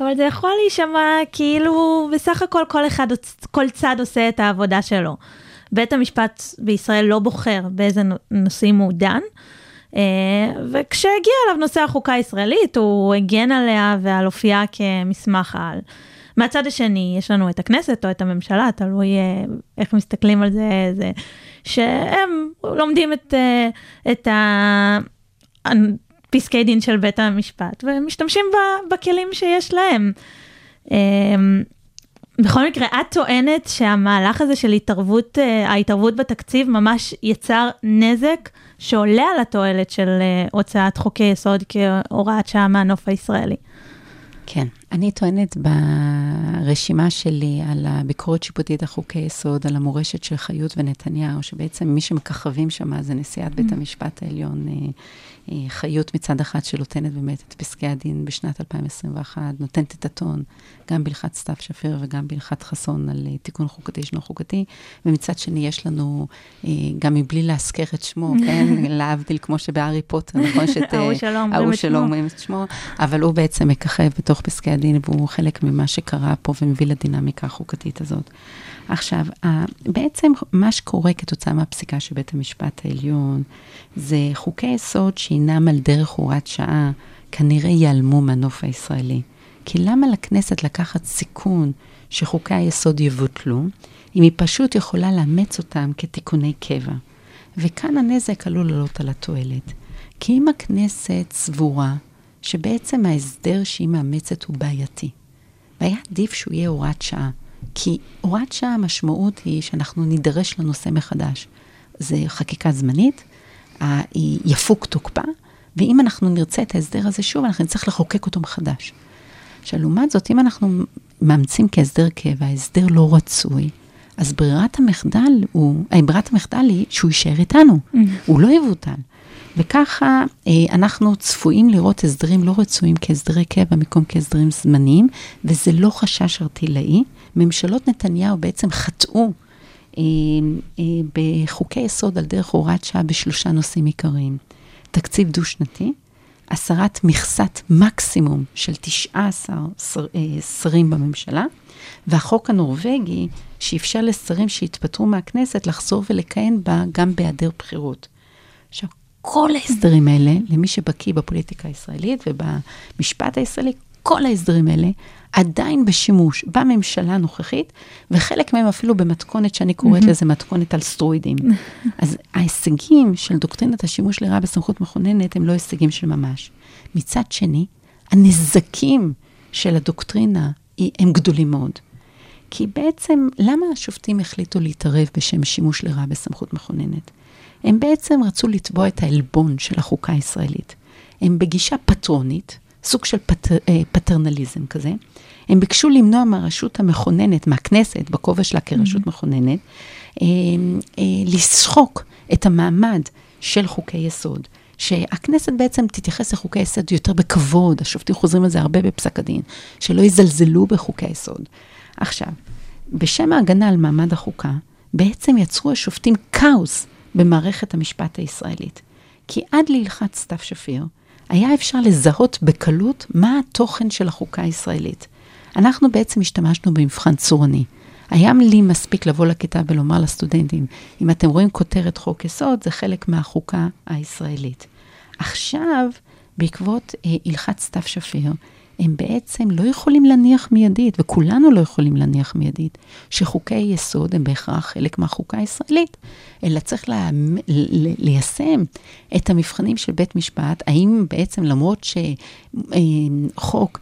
אבל זה יכול להישמע כאילו בסך הכל כל אחד, כל צד עושה את העבודה שלו. בית המשפט בישראל לא בוחר באיזה נושאים הוא דן, וכשהגיע אליו נושא החוקה הישראלית, הוא הגן עליה ועל אופייה כמסמך על. מהצד השני, יש לנו את הכנסת או את הממשלה, תלוי אה, איך מסתכלים על זה, זה שהם לומדים את, אה, את הפסקי דין של בית המשפט ומשתמשים בכלים שיש להם. בכל מקרה, את טוענת שהמהלך הזה של התערבות, ההתערבות בתקציב ממש יצר נזק שעולה על התועלת של uh, הוצאת חוקי יסוד כהוראת שעה מהנוף הישראלי. כן, אני טוענת ברשימה שלי על הביקורת שיפוטית על חוקי יסוד, על המורשת של חיות ונתניהו, שבעצם מי שמככבים שם זה נשיאת בית mm. המשפט העליון, אה, אה, חיות מצד אחד שנותנת באמת את פסקי הדין בשנת 2021, נותנת את הטון, גם בהלכת סתיו שפיר וגם בהלכת חסון על אה, תיקון חוקתי שאינו חוקתי, ומצד שני יש לנו, אה, גם מבלי להזכר את שמו, כן, להבדיל כמו שבהארי פוטר, נכון? שאת... ההוא שלא שלא. אומרים את שמו, אבל הוא בעצם מככב בתוך פסקי הדין, והוא חלק ממה שקרה פה ומביא לדינמיקה החוקתית הזאת. עכשיו, בעצם מה שקורה כתוצאה מהפסיקה של בית המשפט העליון, זה חוקי יסוד שהינם על דרך הוראת שעה, כנראה ייעלמו מהנוף הישראלי. כי למה לכנסת לקחת סיכון שחוקי היסוד יבוטלו, אם היא פשוט יכולה לאמץ אותם כתיקוני קבע? וכאן הנזק עלול לעלות על התועלת. כי אם הכנסת סבורה שבעצם ההסדר שהיא מאמצת הוא בעייתי, והיה עדיף שהוא יהיה הוראת שעה. כי הוראת שעה המשמעות היא שאנחנו נידרש לנושא מחדש. זה חקיקה זמנית, יפוג תוקפה, ואם אנחנו נרצה את ההסדר הזה שוב, אנחנו נצטרך לחוקק אותו מחדש. עכשיו, לעומת זאת, אם אנחנו מאמצים כהסדר קבע, הסדר לא רצוי, אז ברירת המחדל הוא, אה, ברירת המחדל היא שהוא יישאר איתנו, הוא לא יבוטל. וככה אה, אנחנו צפויים לראות הסדרים לא רצויים כהסדרי קבע במקום כהסדרים זמניים, וזה לא חשש ארטילאי. ממשלות נתניהו בעצם חטאו אה, אה, בחוקי יסוד על דרך הוראת שעה בשלושה נושאים עיקריים. תקציב דו-שנתי, הסרת מכסת מקסימום של 19 שר, אה, שרים בממשלה, והחוק הנורבגי שאפשר לשרים שהתפטרו מהכנסת לחזור ולכהן בה גם בהיעדר בחירות. עכשיו, כל ההסדרים האלה, למי שבקיא בפוליטיקה הישראלית ובמשפט הישראלי, כל ההסדרים האלה עדיין בשימוש בממשלה הנוכחית, וחלק מהם אפילו במתכונת שאני קוראת לזה מתכונת על סטרואידים. אז ההישגים של דוקטרינת השימוש לרעה בסמכות מכוננת הם לא הישגים של ממש. מצד שני, הנזקים של הדוקטרינה הם גדולים מאוד. כי בעצם, למה השופטים החליטו להתערב בשם שימוש לרעה בסמכות מכוננת? הם בעצם רצו לתבוע את העלבון של החוקה הישראלית. הם בגישה פטרונית, סוג של פט, אה, פטרנליזם כזה. הם ביקשו למנוע מהרשות המכוננת, מהכנסת, בכובע שלה כרשות מכוננת, אה, אה, לסחוק את המעמד של חוקי יסוד. שהכנסת בעצם תתייחס לחוקי יסוד יותר בכבוד, השופטים חוזרים על זה הרבה בפסק הדין, שלא יזלזלו בחוקי היסוד. עכשיו, בשם ההגנה על מעמד החוקה, בעצם יצרו השופטים כאוס במערכת המשפט הישראלית. כי עד להלכת סתיו שפיר, היה אפשר לזהות בקלות מה התוכן של החוקה הישראלית. אנחנו בעצם השתמשנו במבחן צורני. היה לי מספיק לבוא לכיתה ולומר לסטודנטים, אם אתם רואים כותרת חוק יסוד, זה חלק מהחוקה הישראלית. עכשיו, בעקבות אה, הלכת סתיו שפיר, הם בעצם לא יכולים להניח מיידית, וכולנו לא יכולים להניח מיידית, שחוקי יסוד הם בהכרח חלק מהחוקה הישראלית, אלא צריך לה, ליישם את המבחנים של בית משפט, האם בעצם למרות שחוק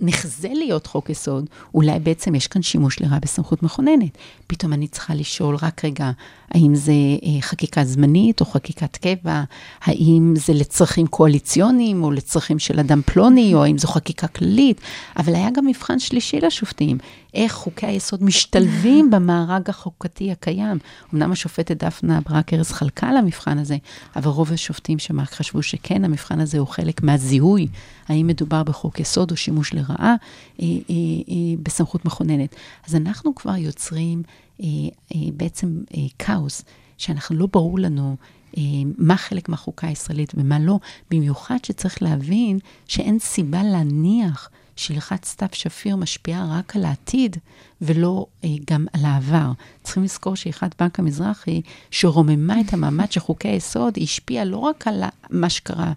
נחזה להיות חוק יסוד, אולי בעצם יש כאן שימוש לרעה בסמכות מכוננת. פתאום אני צריכה לשאול רק רגע, האם זה אה, חקיקה זמנית או חקיקת קבע? האם זה לצרכים קואליציוניים או לצרכים של אדם פלוני, או האם זו חקיקה כללית? אבל היה גם מבחן שלישי לשופטים, איך חוקי היסוד משתלבים במארג החוקתי הקיים. אמנם השופטת דפנה ברק ארז חלקה על המבחן הזה, אבל רוב השופטים שם חשבו שכן, המבחן הזה הוא חלק מהזיהוי, האם מדובר בחוק יסוד או שימוש לרעה אה, אה, אה, בסמכות מכוננת. אז אנחנו כבר יוצרים אה, אה, בעצם אה, כאוס, שאנחנו לא ברור לנו מה חלק מהחוקה הישראלית ומה לא, במיוחד שצריך להבין שאין סיבה להניח שהלכת סתיו שפיר משפיעה רק על העתיד ולא אה, גם על העבר. צריכים לזכור שהלכת בנק המזרחי, שרוממה את המעמד של חוקי היסוד, השפיעה לא רק על מה שקרה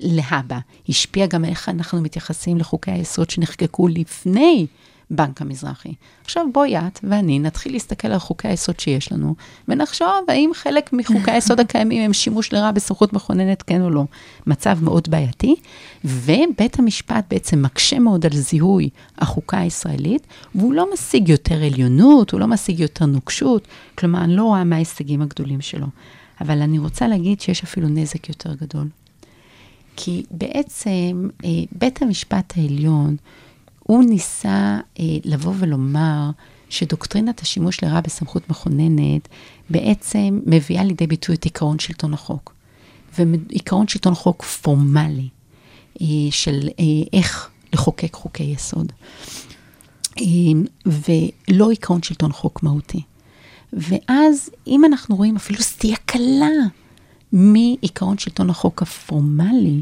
להבא, השפיעה גם איך אנחנו מתייחסים לחוקי היסוד שנחקקו לפני בנק המזרחי. עכשיו בואי את ואני נתחיל להסתכל על חוקי היסוד שיש לנו, ונחשוב האם חלק מחוקי היסוד הקיימים הם שימוש לרעה בסמכות מכוננת, כן או לא. מצב מאוד בעייתי, ובית המשפט בעצם מקשה מאוד על זיהוי החוקה הישראלית, והוא לא משיג יותר עליונות, הוא לא משיג יותר נוקשות, כלומר, אני לא רואה מה ההישגים הגדולים שלו. אבל אני רוצה להגיד שיש אפילו נזק יותר גדול. כי בעצם אה, בית המשפט העליון, הוא ניסה אה, לבוא ולומר שדוקטרינת השימוש לרעה בסמכות מכוננת בעצם מביאה לידי ביטוי את עקרון שלטון החוק. ועיקרון שלטון חוק פורמלי, אה, של אה, איך לחוקק חוקי יסוד, אה, ולא עיקרון שלטון חוק מהותי. ואז, אם אנחנו רואים אפילו סטייה קלה מעיקרון שלטון החוק הפורמלי,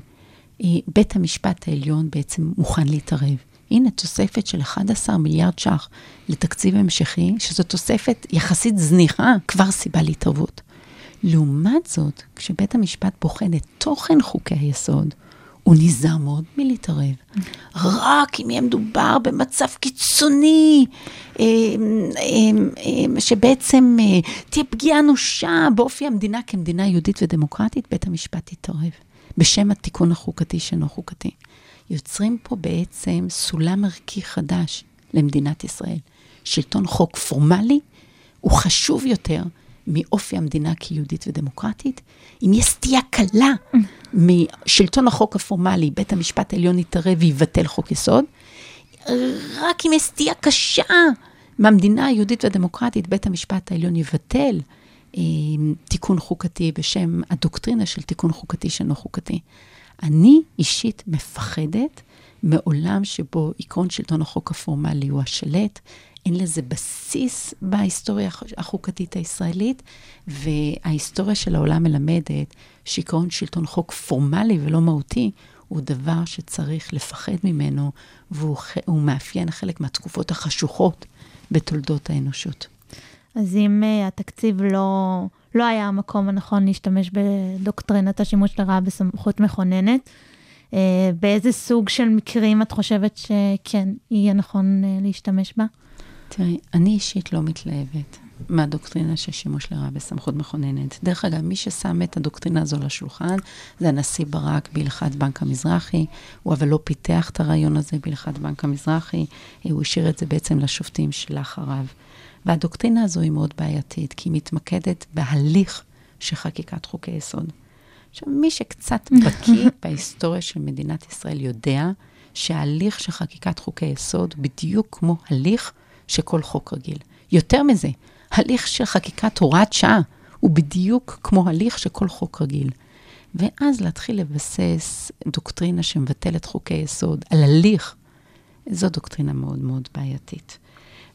בית המשפט העליון בעצם מוכן להתערב. הנה תוספת של 11 מיליארד ש"ח לתקציב המשכי, שזו תוספת יחסית זניחה, כבר סיבה להתערבות. לעומת זאת, כשבית המשפט בוחן את תוכן חוקי היסוד, הוא נזהר מאוד מלהתערב. רק אם יהיה מדובר במצב קיצוני, אה, אה, אה, שבעצם תהיה פגיעה אנושה באופי המדינה כמדינה יהודית ודמוקרטית, בית המשפט יתערב. בשם התיקון החוקתי שאינו חוקתי. יוצרים פה בעצם סולם ערכי חדש למדינת ישראל. שלטון חוק פורמלי הוא חשוב יותר מאופי המדינה כיהודית ודמוקרטית. אם יש סטייה קלה משלטון החוק הפורמלי, בית המשפט העליון יתערב ויבטל חוק יסוד, רק אם יש סטייה קשה מהמדינה היהודית והדמוקרטית, בית המשפט העליון יבטל אה, תיקון חוקתי בשם הדוקטרינה של תיקון חוקתי שאינו חוקתי. אני אישית מפחדת מעולם שבו עקרון שלטון החוק הפורמלי הוא השלט, אין לזה בסיס בהיסטוריה החוקתית הישראלית, וההיסטוריה של העולם מלמדת שעקרון שלטון חוק פורמלי ולא מהותי הוא דבר שצריך לפחד ממנו, והוא מאפיין חלק מהתקופות החשוכות בתולדות האנושות. אז אם uh, התקציב לא, לא היה המקום הנכון להשתמש בדוקטרינת השימוש לרעה בסמכות מכוננת, uh, באיזה סוג של מקרים את חושבת שכן יהיה נכון uh, להשתמש בה? תראי, אני אישית לא מתלהבת מהדוקטרינה של שימוש לרעה בסמכות מכוננת. דרך אגב, מי ששם את הדוקטרינה הזו לשולחן זה הנשיא ברק בהלכת בנק המזרחי, הוא אבל לא פיתח את הרעיון הזה בהלכת בנק המזרחי, הוא השאיר את זה בעצם לשופטים שלאחריו. והדוקטרינה הזו היא מאוד בעייתית, כי היא מתמקדת בהליך של חקיקת חוקי יסוד. עכשיו, מי שקצת בקיא בהיסטוריה של מדינת ישראל יודע שההליך של חקיקת חוקי יסוד בדיוק כמו הליך של כל חוק רגיל. יותר מזה, הליך של חקיקת הוראת שעה הוא בדיוק כמו הליך של כל חוק רגיל. ואז להתחיל לבסס דוקטרינה שמבטלת חוקי יסוד על הליך, זו דוקטרינה מאוד מאוד בעייתית.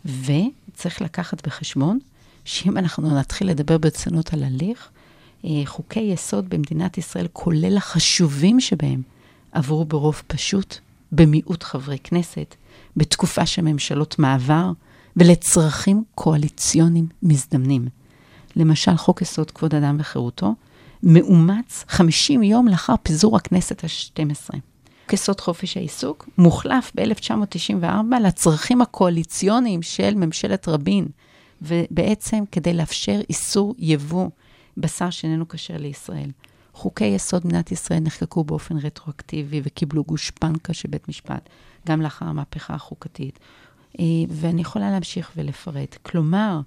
וצריך לקחת בחשבון שאם אנחנו נתחיל לדבר ברצינות על הליך, אה, חוקי יסוד במדינת ישראל, כולל החשובים שבהם, עברו ברוב פשוט, במיעוט חברי כנסת, בתקופה של ממשלות מעבר ולצרכים קואליציוניים מזדמנים. למשל, חוק יסוד כבוד אדם וחירותו, מאומץ 50 יום לאחר פיזור הכנסת ה-12. חוק יסוד חופש העיסוק מוחלף ב-1994 לצרכים הקואליציוניים של ממשלת רבין, ובעצם כדי לאפשר איסור יבוא בשר שאיננו כשר לישראל. חוקי יסוד מדינת ישראל נחקקו באופן רטרואקטיבי וקיבלו גושפנקה של בית משפט, גם לאחר המהפכה החוקתית. אה, ואני יכולה להמשיך ולפרט. כלומר,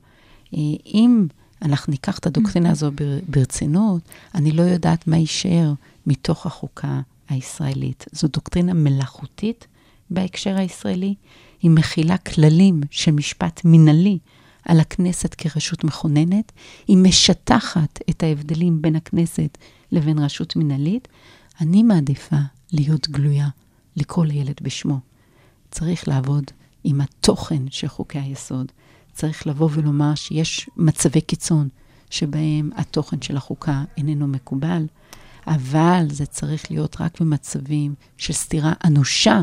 אה, אם אנחנו ניקח את הדוקטרינה הזו ברצינות, אני לא יודעת מה יישאר מתוך החוקה הישראלית. זו דוקטרינה מלאכותית בהקשר הישראלי. היא מכילה כללים של משפט מינהלי על הכנסת כרשות מכוננת. היא משטחת את ההבדלים בין הכנסת לבין רשות מינהלית. אני מעדיפה להיות גלויה, לקרוא לילד בשמו. צריך לעבוד עם התוכן של חוקי היסוד. צריך לבוא ולומר שיש מצבי קיצון שבהם התוכן של החוקה איננו מקובל, אבל זה צריך להיות רק במצבים של סתירה אנושה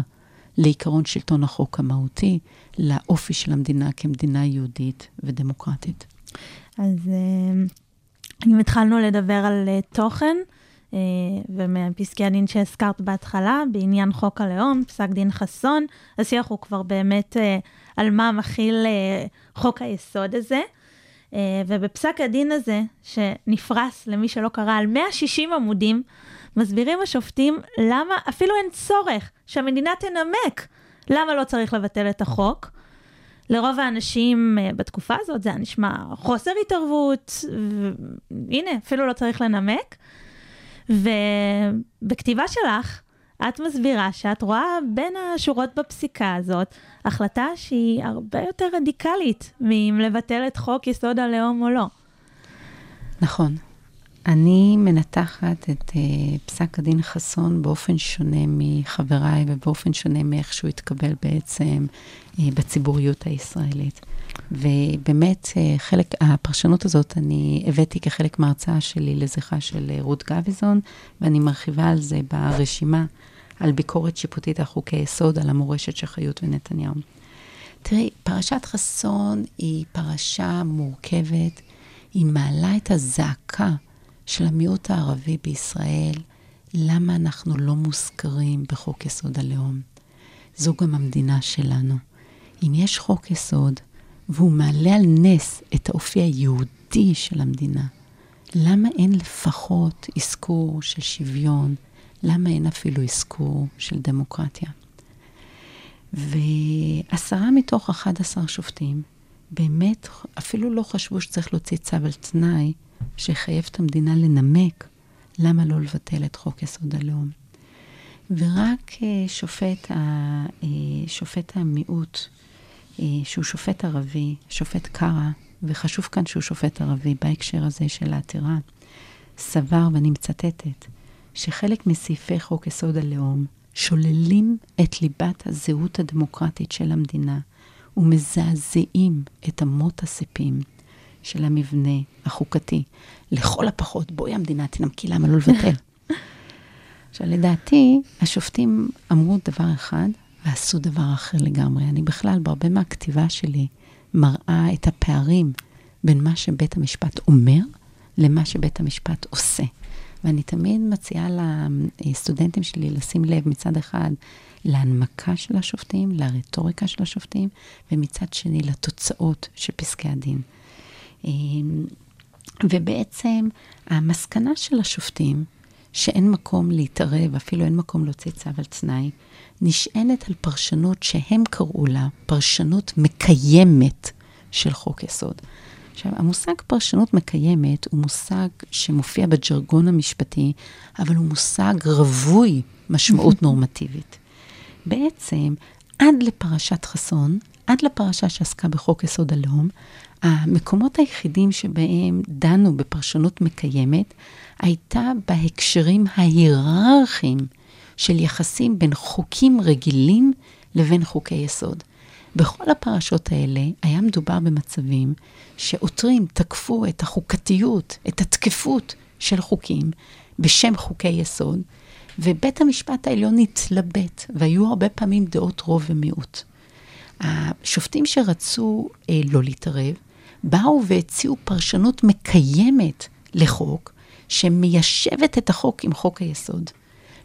לעיקרון שלטון החוק המהותי, לאופי של המדינה כמדינה יהודית ודמוקרטית. אז אה, אם התחלנו לדבר על אה, תוכן, ומפסקי הדין שהזכרת בהתחלה, בעניין חוק הלאום, פסק דין חסון, השיח הוא כבר באמת אה, על מה מכיל אה, חוק היסוד הזה. ובפסק הדין הזה, שנפרס למי שלא קרא על 160 עמודים, מסבירים השופטים למה אפילו אין צורך שהמדינה תנמק למה לא צריך לבטל את החוק. לרוב האנשים בתקופה הזאת זה היה נשמע חוסר התערבות, והנה, אפילו לא צריך לנמק. ובכתיבה שלך, את מסבירה שאת רואה בין השורות בפסיקה הזאת החלטה שהיא הרבה יותר רדיקלית מאם לבטל את חוק יסוד הלאום או לא. נכון. אני מנתחת את uh, פסק הדין חסון באופן שונה מחבריי ובאופן שונה מאיך שהוא התקבל בעצם uh, בציבוריות הישראלית. ובאמת, uh, חלק, הפרשנות הזאת אני הבאתי כחלק מההרצאה שלי לזכרה של uh, רות גביזון, ואני מרחיבה על זה ברשימה, על ביקורת שיפוטית על חוקי יסוד, על המורשת של חיות ונתניהו. תראי, פרשת חסון היא פרשה מורכבת, היא מעלה את הזעקה של המיעוט הערבי בישראל, למה אנחנו לא מוזכרים בחוק יסוד הלאום. זו גם המדינה שלנו. אם יש חוק יסוד, והוא מעלה על נס את האופי היהודי של המדינה, למה אין לפחות אזכור של שוויון? למה אין אפילו אזכור של דמוקרטיה? ועשרה מתוך 11 שופטים באמת אפילו לא חשבו שצריך להוציא צו על תנאי שיחייב את המדינה לנמק למה לא לבטל את חוק יסוד הלאום. ורק אה, שופט, ה, אה, שופט המיעוט, שהוא שופט ערבי, שופט קרא, וחשוב כאן שהוא שופט ערבי בהקשר הזה של העתירה, סבר, ואני מצטטת, שחלק מסעיפי חוק יסוד הלאום שוללים את ליבת הזהות הדמוקרטית של המדינה ומזעזעים את אמות הסיפים של המבנה החוקתי. לכל הפחות, בואי המדינה תנמקי למה לא לבטל. עכשיו, לדעתי, השופטים אמרו דבר אחד ועשו דבר אחר לגמרי. אני בכלל, בהרבה מהכתיבה שלי, מראה את הפערים בין מה שבית המשפט אומר למה שבית המשפט עושה. ואני תמיד מציעה לסטודנטים שלי לשים לב מצד אחד להנמקה של השופטים, לרטוריקה של השופטים, ומצד שני לתוצאות של פסקי הדין. אמ, ובעצם המסקנה של השופטים, שאין מקום להתערב, אפילו אין מקום להוציא צו על תנאי, נשענת על פרשנות שהם קראו לה פרשנות מקיימת של חוק יסוד. עכשיו, המושג פרשנות מקיימת הוא מושג שמופיע בג'רגון המשפטי, אבל הוא מושג רווי משמעות נורמטיבית. בעצם, עד לפרשת חסון, עד לפרשה שעסקה בחוק יסוד הלאום, המקומות היחידים שבהם דנו בפרשנות מקיימת, הייתה בהקשרים ההיררכיים של יחסים בין חוקים רגילים לבין חוקי יסוד. בכל הפרשות האלה היה מדובר במצבים שעותרים תקפו את החוקתיות, את התקפות של חוקים בשם חוקי יסוד, ובית המשפט העליון התלבט, והיו הרבה פעמים דעות רוב ומיעוט. השופטים שרצו אה, לא להתערב, באו והציעו פרשנות מקיימת לחוק, שמיישבת את החוק עם חוק היסוד.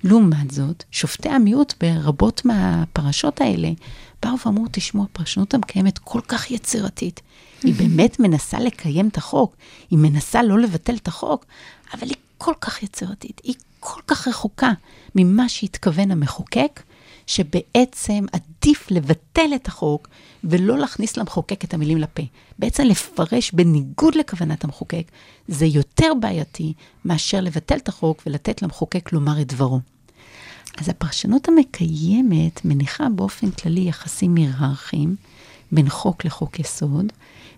לעומת זאת, שופטי המיעוט ברבות מהפרשות האלה באו ואמרו, תשמעו, הפרשנות המקיימת כל כך יצירתית. היא באמת מנסה לקיים את החוק, היא מנסה לא לבטל את החוק, אבל היא כל כך יצירתית, היא כל כך רחוקה ממה שהתכוון המחוקק, שבעצם עדיף לבטל את החוק ולא להכניס למחוקק את המילים לפה. בעצם לפרש בניגוד לכוונת המחוקק, זה יותר בעייתי מאשר לבטל את החוק ולתת למחוקק לומר את דברו. אז הפרשנות המקיימת מניחה באופן כללי יחסים היררכיים בין חוק לחוק יסוד,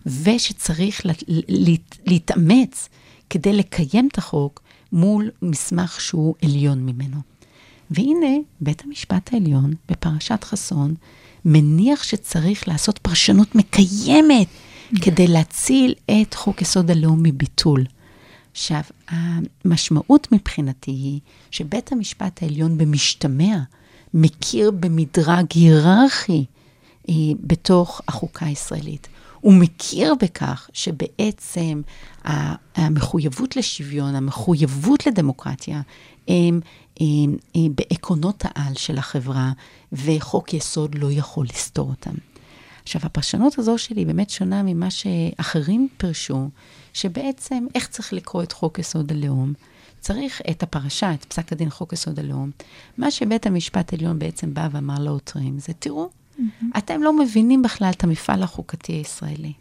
ושצריך לה, לה, להתאמץ כדי לקיים את החוק מול מסמך שהוא עליון ממנו. והנה, בית המשפט העליון, בפרשת חסון, מניח שצריך לעשות פרשנות מקיימת כדי להציל את חוק יסוד הלאום מביטול. עכשיו, המשמעות מבחינתי היא שבית המשפט העליון במשתמע מכיר במדרג היררכי אה, בתוך החוקה הישראלית. הוא מכיר בכך שבעצם המחויבות לשוויון, המחויבות לדמוקרטיה, הם, הם, הם בעקרונות העל של החברה, וחוק יסוד לא יכול לסתור אותם. עכשיו, הפרשנות הזו שלי באמת שונה ממה שאחרים פירשו, שבעצם איך צריך לקרוא את חוק יסוד הלאום? צריך את הפרשה, את פסק הדין חוק יסוד הלאום. מה שבית המשפט העליון בעצם בא ואמר לעותרים, זה תראו, mm-hmm. אתם לא מבינים בכלל את המפעל החוקתי הישראלי.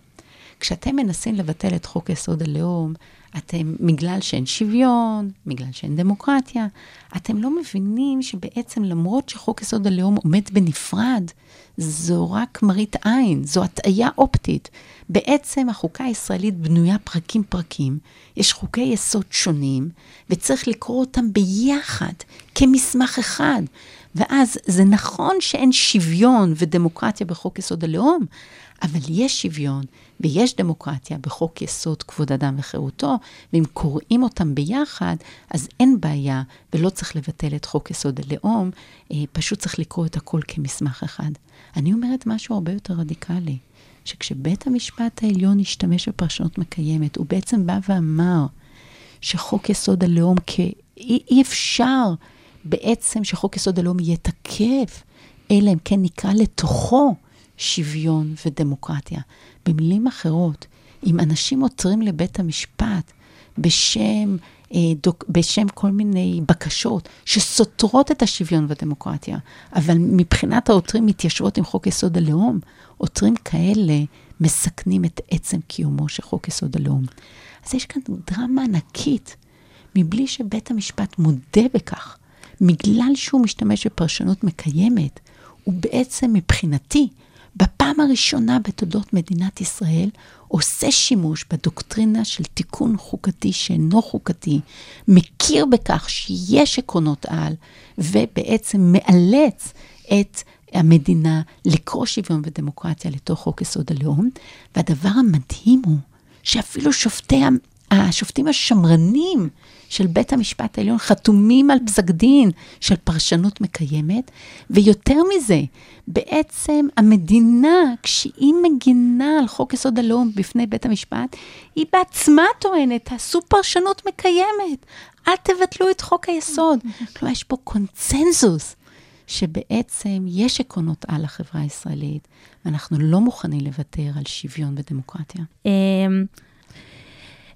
כשאתם מנסים לבטל את חוק יסוד הלאום, אתם, בגלל שאין שוויון, בגלל שאין דמוקרטיה, אתם לא מבינים שבעצם למרות שחוק יסוד הלאום עומד בנפרד, זו רק מראית עין, זו הטעיה אופטית. בעצם החוקה הישראלית בנויה פרקים-פרקים, יש חוקי יסוד שונים, וצריך לקרוא אותם ביחד, כמסמך אחד. ואז זה נכון שאין שוויון ודמוקרטיה בחוק יסוד הלאום, אבל יש שוויון ויש דמוקרטיה בחוק יסוד כבוד אדם וחירותו, ואם קוראים אותם ביחד, אז אין בעיה, ולא צריך לבטל את חוק יסוד הלאום, אה, פשוט צריך לקרוא את הכל כמסמך אחד. אני אומרת משהו הרבה יותר רדיקלי, שכשבית המשפט העליון השתמש בפרשנות מקיימת, הוא בעצם בא ואמר שחוק יסוד הלאום, כי אי אפשר בעצם שחוק יסוד הלאום יהיה תקף, אלא אם כן נקרא לתוכו שוויון ודמוקרטיה. במילים אחרות, אם אנשים עותרים לבית המשפט בשם, דוק, בשם כל מיני בקשות שסותרות את השוויון והדמוקרטיה, אבל מבחינת העותרים מתיישבות עם חוק יסוד הלאום, עותרים כאלה מסכנים את עצם קיומו של חוק יסוד הלאום. אז יש כאן דרמה ענקית, מבלי שבית המשפט מודה בכך, בגלל שהוא משתמש בפרשנות מקיימת, הוא בעצם מבחינתי בפעם הראשונה בתולדות מדינת ישראל עושה שימוש בדוקטרינה של תיקון חוקתי שאינו חוקתי, מכיר בכך שיש עקרונות על, ובעצם מאלץ את המדינה לקרוא שוויון ודמוקרטיה לתוך חוק יסוד הלאום. והדבר המדהים הוא שאפילו שופטי, השופטים השמרנים של בית המשפט העליון חתומים על פסק דין של פרשנות מקיימת, ויותר מזה, בעצם המדינה, כשהיא מגינה על חוק יסוד הלאום בפני בית המשפט, היא בעצמה טוענת, תעשו פרשנות מקיימת, אל תבטלו את חוק היסוד. כלומר, יש פה קונצנזוס. שבעצם יש עקרונות על החברה הישראלית, ואנחנו לא מוכנים לוותר על שוויון ודמוקרטיה.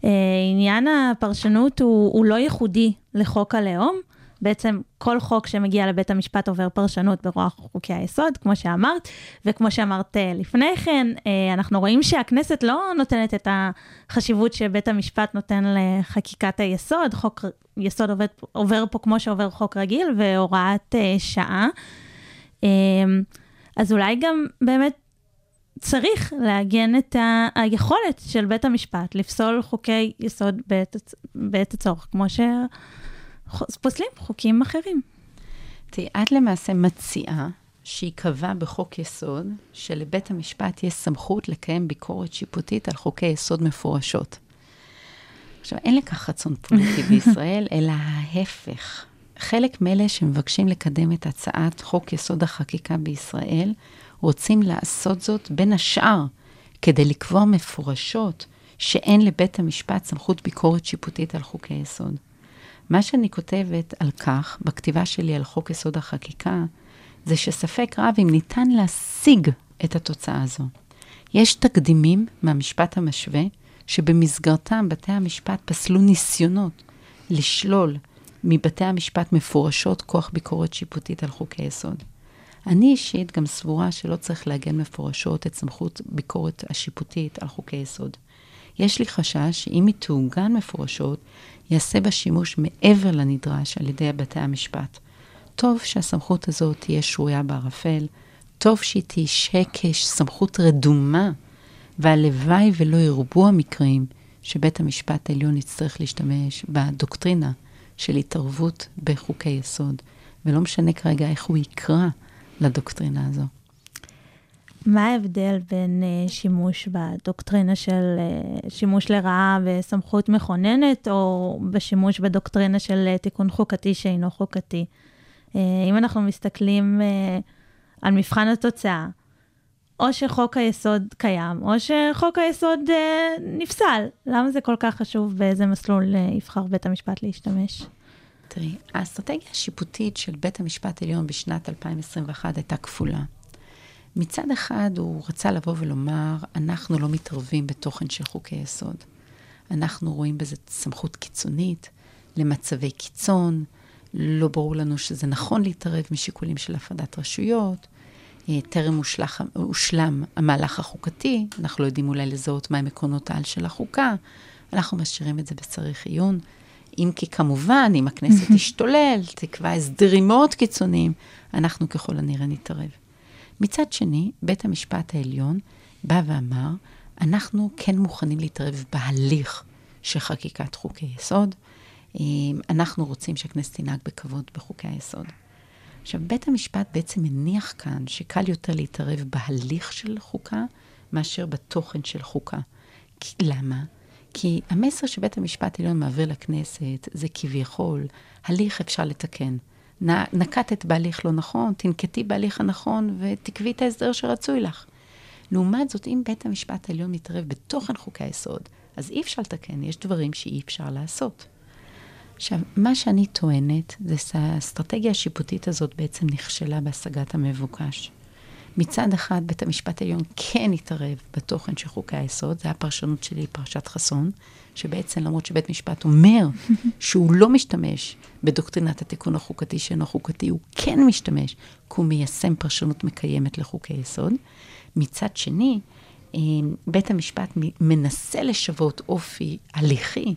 אה, עניין הפרשנות הוא, הוא לא ייחודי לחוק הלאום. בעצם כל חוק שמגיע לבית המשפט עובר פרשנות ברוח חוקי היסוד, כמו שאמרת, וכמו שאמרת אה, לפני כן, אה, אנחנו רואים שהכנסת לא נותנת את החשיבות שבית המשפט נותן לחקיקת היסוד, חוק יסוד עובד, עובר פה כמו שעובר חוק רגיל והוראת שעה. אז אולי גם באמת צריך לעגן את היכולת של בית המשפט לפסול חוקי יסוד בעת, בעת הצורך, כמו שפוסלים חוקים אחרים. תראי, את למעשה מציעה שייקבע בחוק יסוד שלבית המשפט יש סמכות לקיים ביקורת שיפוטית על חוקי יסוד מפורשות. עכשיו, אין לכך רצון פוליטי בישראל, אלא ההפך. חלק מאלה שמבקשים לקדם את הצעת חוק יסוד החקיקה בישראל, רוצים לעשות זאת בין השאר כדי לקבוע מפורשות שאין לבית המשפט סמכות ביקורת שיפוטית על חוקי יסוד. מה שאני כותבת על כך, בכתיבה שלי על חוק יסוד החקיקה, זה שספק רב אם ניתן להשיג את התוצאה הזו. יש תקדימים מהמשפט המשווה, שבמסגרתם בתי המשפט פסלו ניסיונות לשלול מבתי המשפט מפורשות כוח ביקורת שיפוטית על חוקי יסוד. אני אישית גם סבורה שלא צריך לעגן מפורשות את סמכות ביקורת השיפוטית על חוקי יסוד. יש לי חשש שאם היא תעוגן מפורשות, יעשה בה שימוש מעבר לנדרש על ידי בתי המשפט. טוב שהסמכות הזאת תהיה שרויה בערפל, טוב שהיא תישק כשסמכות רדומה, והלוואי ולא ירבו המקרים שבית המשפט העליון יצטרך להשתמש בדוקטרינה של התערבות בחוקי יסוד. ולא משנה כרגע איך הוא יקרא לדוקטרינה הזו. מה ההבדל בין uh, שימוש בדוקטרינה של uh, שימוש לרעה וסמכות מכוננת, או בשימוש בדוקטרינה של uh, תיקון חוקתי שאינו חוקתי? Uh, אם אנחנו מסתכלים uh, על מבחן התוצאה, או שחוק היסוד קיים, או שחוק היסוד uh, נפסל. למה זה כל כך חשוב באיזה מסלול uh, יבחר בית המשפט להשתמש? תראי, האסטרטגיה השיפוטית של בית המשפט העליון בשנת 2021 הייתה כפולה. מצד אחד, הוא רצה לבוא ולומר, אנחנו לא מתערבים בתוכן של חוקי יסוד. אנחנו רואים בזה סמכות קיצונית, למצבי קיצון, לא ברור לנו שזה נכון להתערב משיקולים של הפרדת רשויות. אה, טרם הושלם המהלך החוקתי, אנחנו לא יודעים אולי לזהות מהם עקרונות העל של החוקה, אנחנו משאירים את זה בצריך עיון. אם כי כמובן, אם הכנסת תשתולל, תקבע הסדרים מאוד קיצוניים, אנחנו ככל הנראה נתערב. מצד שני, בית המשפט העליון בא ואמר, אנחנו כן מוכנים להתערב בהליך של חקיקת חוקי יסוד. אה, אנחנו רוצים שהכנסת תנהג בכבוד בחוקי היסוד. עכשיו, בית המשפט בעצם מניח כאן שקל יותר להתערב בהליך של חוקה מאשר בתוכן של חוקה. כי, למה? כי המסר שבית המשפט העליון מעביר לכנסת זה כביכול, הליך אפשר לתקן. נקטת בהליך לא נכון, תנקטי בהליך הנכון ותקבי את ההסדר שרצוי לך. לעומת זאת, אם בית המשפט העליון מתערב בתוכן חוקי היסוד, אז אי אפשר לתקן, יש דברים שאי אפשר לעשות. עכשיו, מה שאני טוענת, זה שהאסטרטגיה השיפוטית הזאת בעצם נכשלה בהשגת המבוקש. מצד אחד, בית המשפט העליון כן התערב בתוכן של חוקי היסוד, זו הפרשנות שלי, פרשת חסון, שבעצם למרות שבית משפט אומר שהוא לא משתמש בדוקטרינת התיקון החוקתי שאינו חוקתי, הוא כן משתמש, כי הוא מיישם פרשנות מקיימת לחוקי יסוד. מצד שני, אה, בית המשפט מנסה לשוות אופי הליכי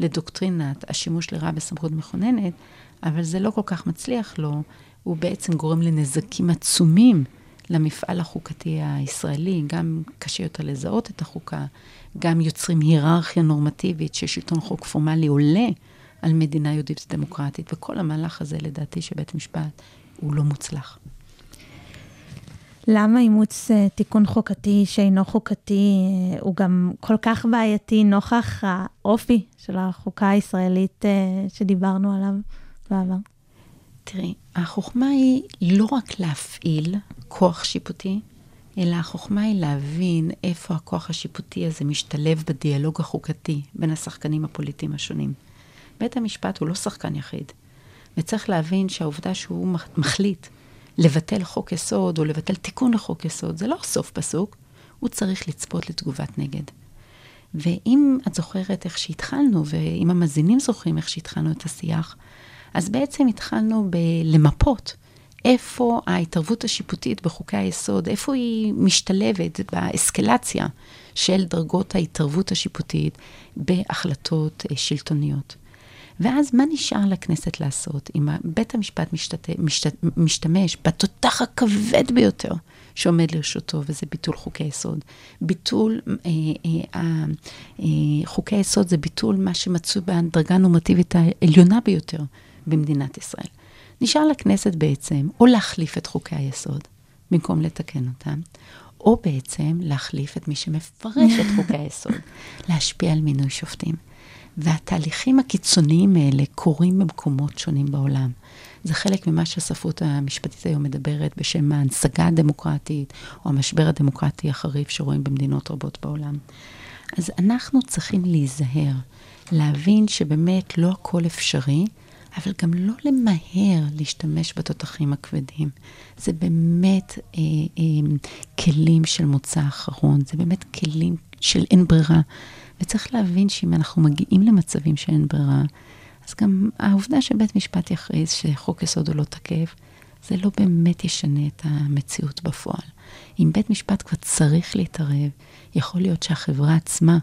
לדוקטרינת השימוש לרעה בסמכות מכוננת, אבל זה לא כל כך מצליח לו, הוא בעצם גורם לנזקים עצומים למפעל החוקתי הישראלי, גם קשה יותר לזהות את החוקה, גם יוצרים היררכיה נורמטיבית ששלטון חוק פורמלי עולה על מדינה יהודית ודמוקרטית, וכל המהלך הזה, לדעתי, שבית משפט הוא לא מוצלח. למה אימוץ uh, תיקון חוקתי שאינו חוקתי uh, הוא גם כל כך בעייתי נוכח האופי של החוקה הישראלית uh, שדיברנו עליו בעבר? תראי, החוכמה היא לא רק להפעיל כוח שיפוטי, אלא החוכמה היא להבין איפה הכוח השיפוטי הזה משתלב בדיאלוג החוקתי בין השחקנים הפוליטיים השונים. בית המשפט הוא לא שחקן יחיד, וצריך להבין שהעובדה שהוא מחליט לבטל חוק יסוד או לבטל תיקון לחוק יסוד, זה לא סוף פסוק, הוא צריך לצפות לתגובת נגד. ואם את זוכרת איך שהתחלנו, ואם המאזינים זוכרים איך שהתחלנו את השיח, אז בעצם התחלנו בלמפות איפה ההתערבות השיפוטית בחוקי היסוד, איפה היא משתלבת באסקלציה של דרגות ההתערבות השיפוטית בהחלטות אה, שלטוניות. ואז מה נשאר לכנסת לעשות אם בית המשפט משתת, משת, משתמש בתותח הכבד ביותר שעומד לרשותו, וזה ביטול חוקי יסוד. ביטול, אה, אה, אה, חוקי יסוד זה ביטול מה שמצוי בדרגה הנורמטיבית העליונה ביותר במדינת ישראל. נשאר לכנסת בעצם או להחליף את חוקי היסוד במקום לתקן אותם, או בעצם להחליף את מי שמפרש את חוקי היסוד, להשפיע על מינוי שופטים. והתהליכים הקיצוניים האלה קורים במקומות שונים בעולם. זה חלק ממה שהספרות המשפטית היום מדברת בשם ההנשגה הדמוקרטית, או המשבר הדמוקרטי החריף שרואים במדינות רבות בעולם. אז אנחנו צריכים להיזהר, להבין שבאמת לא הכל אפשרי, אבל גם לא למהר להשתמש בתותחים הכבדים. זה באמת אה, אה, כלים של מוצא אחרון, זה באמת כלים של אין ברירה. וצריך להבין שאם אנחנו מגיעים למצבים שאין ברירה, אז גם העובדה שבית משפט יכריז שחוק יסוד הוא לא תקף, זה לא באמת ישנה את המציאות בפועל. אם בית משפט כבר צריך להתערב, יכול להיות שהחברה עצמה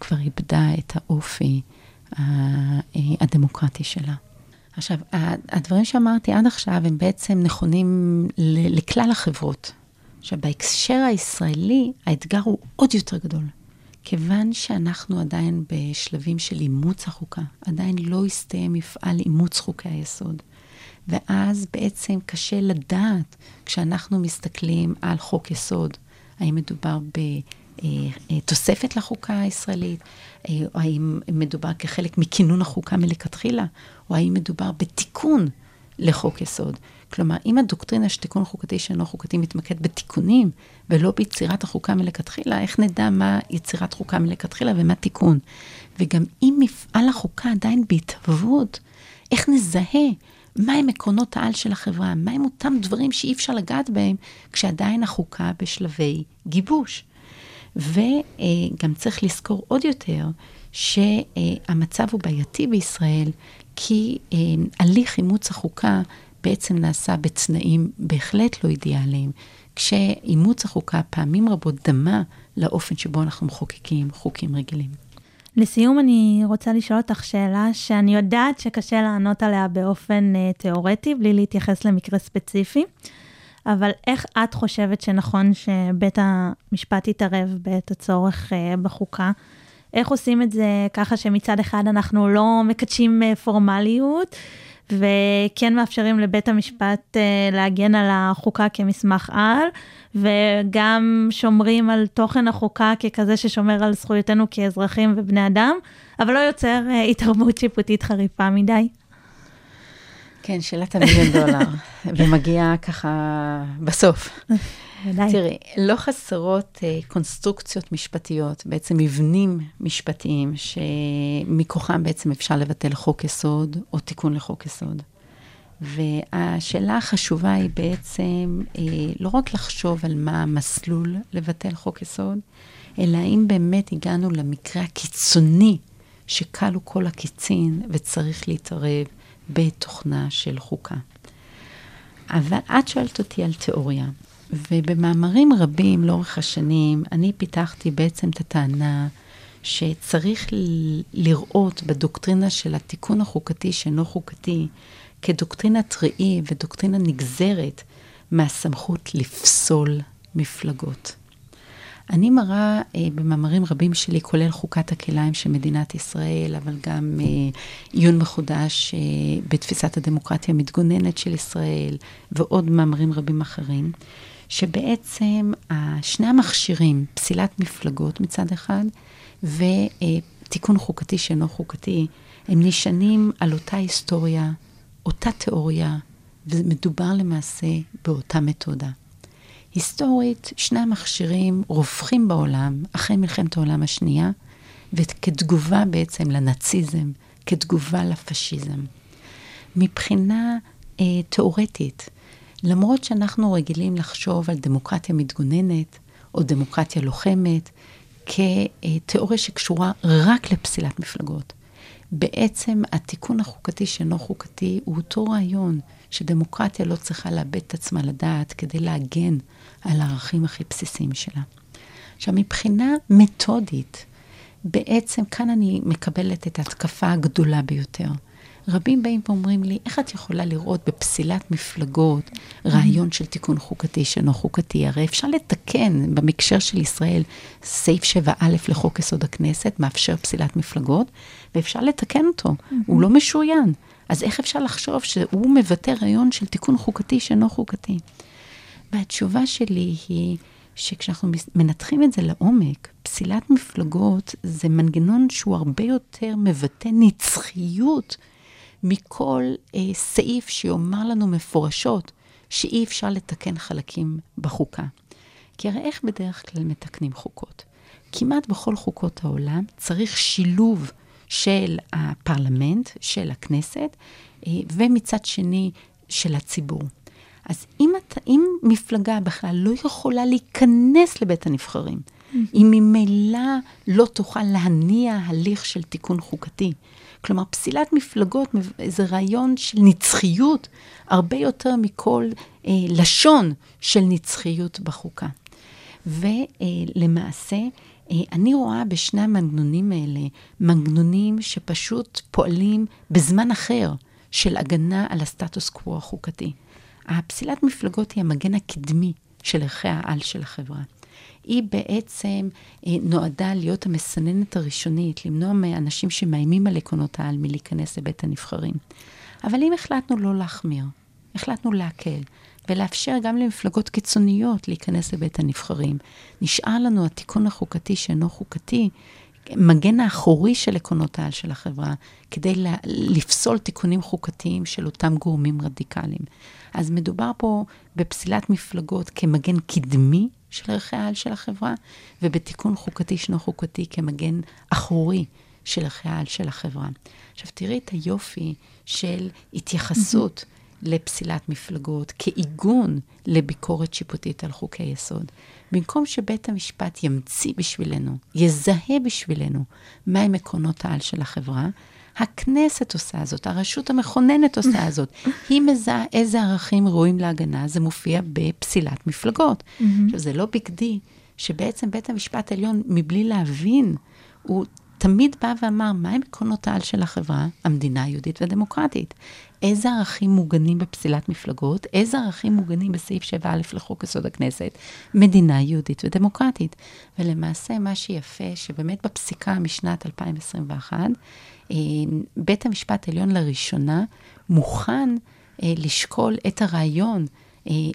כבר איבדה את האופי הדמוקרטי שלה. עכשיו, הדברים שאמרתי עד עכשיו הם בעצם נכונים לכלל החברות. עכשיו, בהקשר הישראלי, האתגר הוא עוד יותר גדול. כיוון שאנחנו עדיין בשלבים של אימוץ החוקה, עדיין לא הסתיים מפעל אימוץ חוקי היסוד. ואז בעצם קשה לדעת, כשאנחנו מסתכלים על חוק יסוד, האם מדובר בתוספת לחוקה הישראלית, או האם מדובר כחלק מכינון החוקה מלכתחילה, או האם מדובר בתיקון לחוק יסוד. כלומר, אם הדוקטרינה של תיקון חוקתי שאינו חוקתי מתמקד בתיקונים, ולא ביצירת החוקה מלכתחילה, איך נדע מה יצירת חוקה מלכתחילה ומה תיקון? וגם אם מפעל החוקה עדיין בהתהוות, איך נזהה מהם עקרונות העל של החברה? מהם אותם דברים שאי אפשר לגעת בהם, כשעדיין החוקה בשלבי גיבוש? וגם צריך לזכור עוד יותר, שהמצב הוא בעייתי בישראל, כי אה, הליך אימוץ החוקה בעצם נעשה בתנאים בהחלט לא אידיאליים, כשאימוץ החוקה פעמים רבות דמה לאופן שבו אנחנו מחוקקים חוקים רגילים. לסיום, אני רוצה לשאול אותך שאלה שאני יודעת שקשה לענות עליה באופן uh, תיאורטי, בלי להתייחס למקרה ספציפי, אבל איך את חושבת שנכון שבית המשפט יתערב בעת הצורך uh, בחוקה? איך עושים את זה ככה שמצד אחד אנחנו לא מקדשים uh, פורמליות, וכן מאפשרים לבית המשפט uh, להגן על החוקה כמסמך על, וגם שומרים על תוכן החוקה ככזה ששומר על זכויותינו כאזרחים ובני אדם, אבל לא יוצר התערבות שיפוטית חריפה מדי. כן, שאלת המיליון דולר, ומגיעה ככה בסוף. ודאי. תראי, לא חסרות uh, קונסטרוקציות משפטיות, בעצם מבנים משפטיים, שמכוחם בעצם אפשר לבטל חוק יסוד או תיקון לחוק יסוד. והשאלה החשובה היא בעצם uh, לא רק לחשוב על מה המסלול לבטל חוק יסוד, אלא האם באמת הגענו למקרה הקיצוני שכלו כל הקיצין וצריך להתערב בתוכנה של חוקה. אבל את שואלת אותי על תיאוריה, ובמאמרים רבים לאורך השנים, אני פיתחתי בעצם את הטענה שצריך לראות בדוקטרינה של התיקון החוקתי שאינו חוקתי כדוקטרינת ראי ודוקטרינה נגזרת מהסמכות לפסול מפלגות. אני מראה אה, במאמרים רבים שלי, כולל חוקת הכליים של מדינת ישראל, אבל גם אה, עיון מחודש אה, בתפיסת הדמוקרטיה המתגוננת של ישראל, ועוד מאמרים רבים אחרים, שבעצם שני המכשירים, פסילת מפלגות מצד אחד, ותיקון חוקתי שאינו חוקתי, הם נשענים על אותה היסטוריה, אותה תיאוריה, ומדובר למעשה באותה מתודה. היסטורית, שני המכשירים רווחים בעולם אחרי מלחמת העולם השנייה, וכתגובה בעצם לנאציזם, כתגובה לפשיזם. מבחינה אה, תיאורטית, למרות שאנחנו רגילים לחשוב על דמוקרטיה מתגוננת, או דמוקרטיה לוחמת, כתיאוריה שקשורה רק לפסילת מפלגות. בעצם התיקון החוקתי שאינו חוקתי הוא אותו רעיון שדמוקרטיה לא צריכה לאבד את עצמה לדעת כדי להגן על הערכים הכי בסיסיים שלה. עכשיו, מבחינה מתודית, בעצם כאן אני מקבלת את ההתקפה הגדולה ביותר. רבים באים ואומרים לי, איך את יכולה לראות בפסילת מפלגות רעיון של תיקון חוקתי שאינו חוקתי? הרי אפשר לתקן, במקשר של ישראל, סעיף 7א לחוק יסוד הכנסת מאפשר פסילת מפלגות, ואפשר לתקן אותו, הוא לא משוריין. אז איך אפשר לחשוב שהוא מבטא רעיון של תיקון חוקתי שאינו חוקתי? והתשובה שלי היא שכשאנחנו מנתחים את זה לעומק, פסילת מפלגות זה מנגנון שהוא הרבה יותר מבטא נצחיות מכל אה, סעיף שיאמר לנו מפורשות שאי אפשר לתקן חלקים בחוקה. כי הרי איך בדרך כלל מתקנים חוקות? כמעט בכל חוקות העולם צריך שילוב של הפרלמנט, של הכנסת, אה, ומצד שני של הציבור. אז אם, את, אם מפלגה בכלל לא יכולה להיכנס לבית הנבחרים, mm-hmm. היא ממילא לא תוכל להניע הליך של תיקון חוקתי. כלומר, פסילת מפלגות זה רעיון של נצחיות הרבה יותר מכל אה, לשון של נצחיות בחוקה. ולמעשה, אה, אני רואה בשני המנגנונים האלה מנגנונים שפשוט פועלים בזמן אחר של הגנה על הסטטוס קוו החוקתי. הפסילת מפלגות היא המגן הקדמי של ערכי העל של החברה. היא בעצם אה, נועדה להיות המסננת הראשונית, למנוע מאנשים שמאיימים על עקרונות העל מלהיכנס לבית הנבחרים. אבל אם החלטנו לא להחמיר, החלטנו להקל, ולאפשר גם למפלגות קיצוניות להיכנס לבית הנבחרים, נשאר לנו התיקון החוקתי שאינו חוקתי, מגן האחורי של עקרונות העל של החברה, כדי לפסול תיקונים חוקתיים של אותם גורמים רדיקליים. אז מדובר פה בפסילת מפלגות כמגן קדמי של ערכי העל של החברה, ובתיקון חוקתי שאינו חוקתי כמגן אחורי של ערכי העל של החברה. עכשיו, תראי את היופי של התייחסות לפסילת מפלגות כעיגון לביקורת שיפוטית על חוקי יסוד. במקום שבית המשפט ימציא בשבילנו, יזהה בשבילנו מהם עקרונות העל של החברה, הכנסת עושה זאת, הרשות המכוננת עושה זאת. היא מזהה איזה ערכים ראויים להגנה, זה מופיע בפסילת מפלגות. עכשיו, זה לא ביג די שבעצם בית המשפט העליון, מבלי להבין, הוא תמיד בא ואמר, מהם עקרונות העל של החברה, המדינה היהודית והדמוקרטית? איזה ערכים מוגנים בפסילת מפלגות? איזה ערכים מוגנים בסעיף 7א לחוק יסוד הכנסת? מדינה יהודית ודמוקרטית. ולמעשה, מה שיפה, שבאמת בפסיקה משנת 2021, אה, בית המשפט העליון לראשונה מוכן אה, לשקול את הרעיון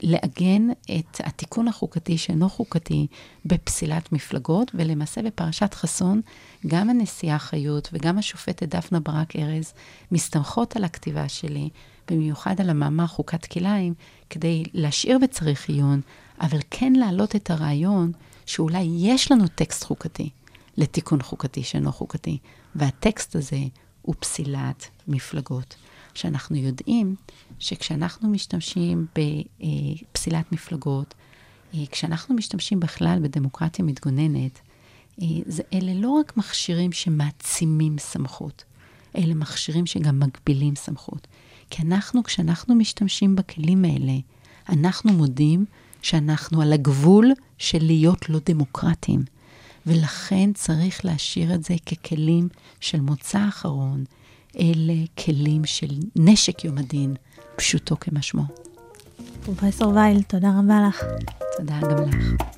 לעגן את התיקון החוקתי שאינו חוקתי בפסילת מפלגות, ולמעשה בפרשת חסון, גם הנשיאה חיות וגם השופטת דפנה ברק ארז מסתמכות על הכתיבה שלי, במיוחד על המאמר חוקת כלאיים, כדי להשאיר בצריך עיון, אבל כן להעלות את הרעיון שאולי יש לנו טקסט חוקתי לתיקון חוקתי שאינו חוקתי, והטקסט הזה הוא פסילת מפלגות. שאנחנו יודעים שכשאנחנו משתמשים בפסילת מפלגות, אה, כשאנחנו משתמשים בכלל בדמוקרטיה מתגוננת, אה, זה, אלה לא רק מכשירים שמעצימים סמכות, אלה מכשירים שגם מגבילים סמכות. כי אנחנו, כשאנחנו משתמשים בכלים האלה, אנחנו מודים שאנחנו על הגבול של להיות לא דמוקרטיים. ולכן צריך להשאיר את זה ככלים של מוצא אחרון, אלה כלים של נשק יום הדין, פשוטו כמשמעו. פרופסור וייל, תודה רבה לך. תודה גם לך.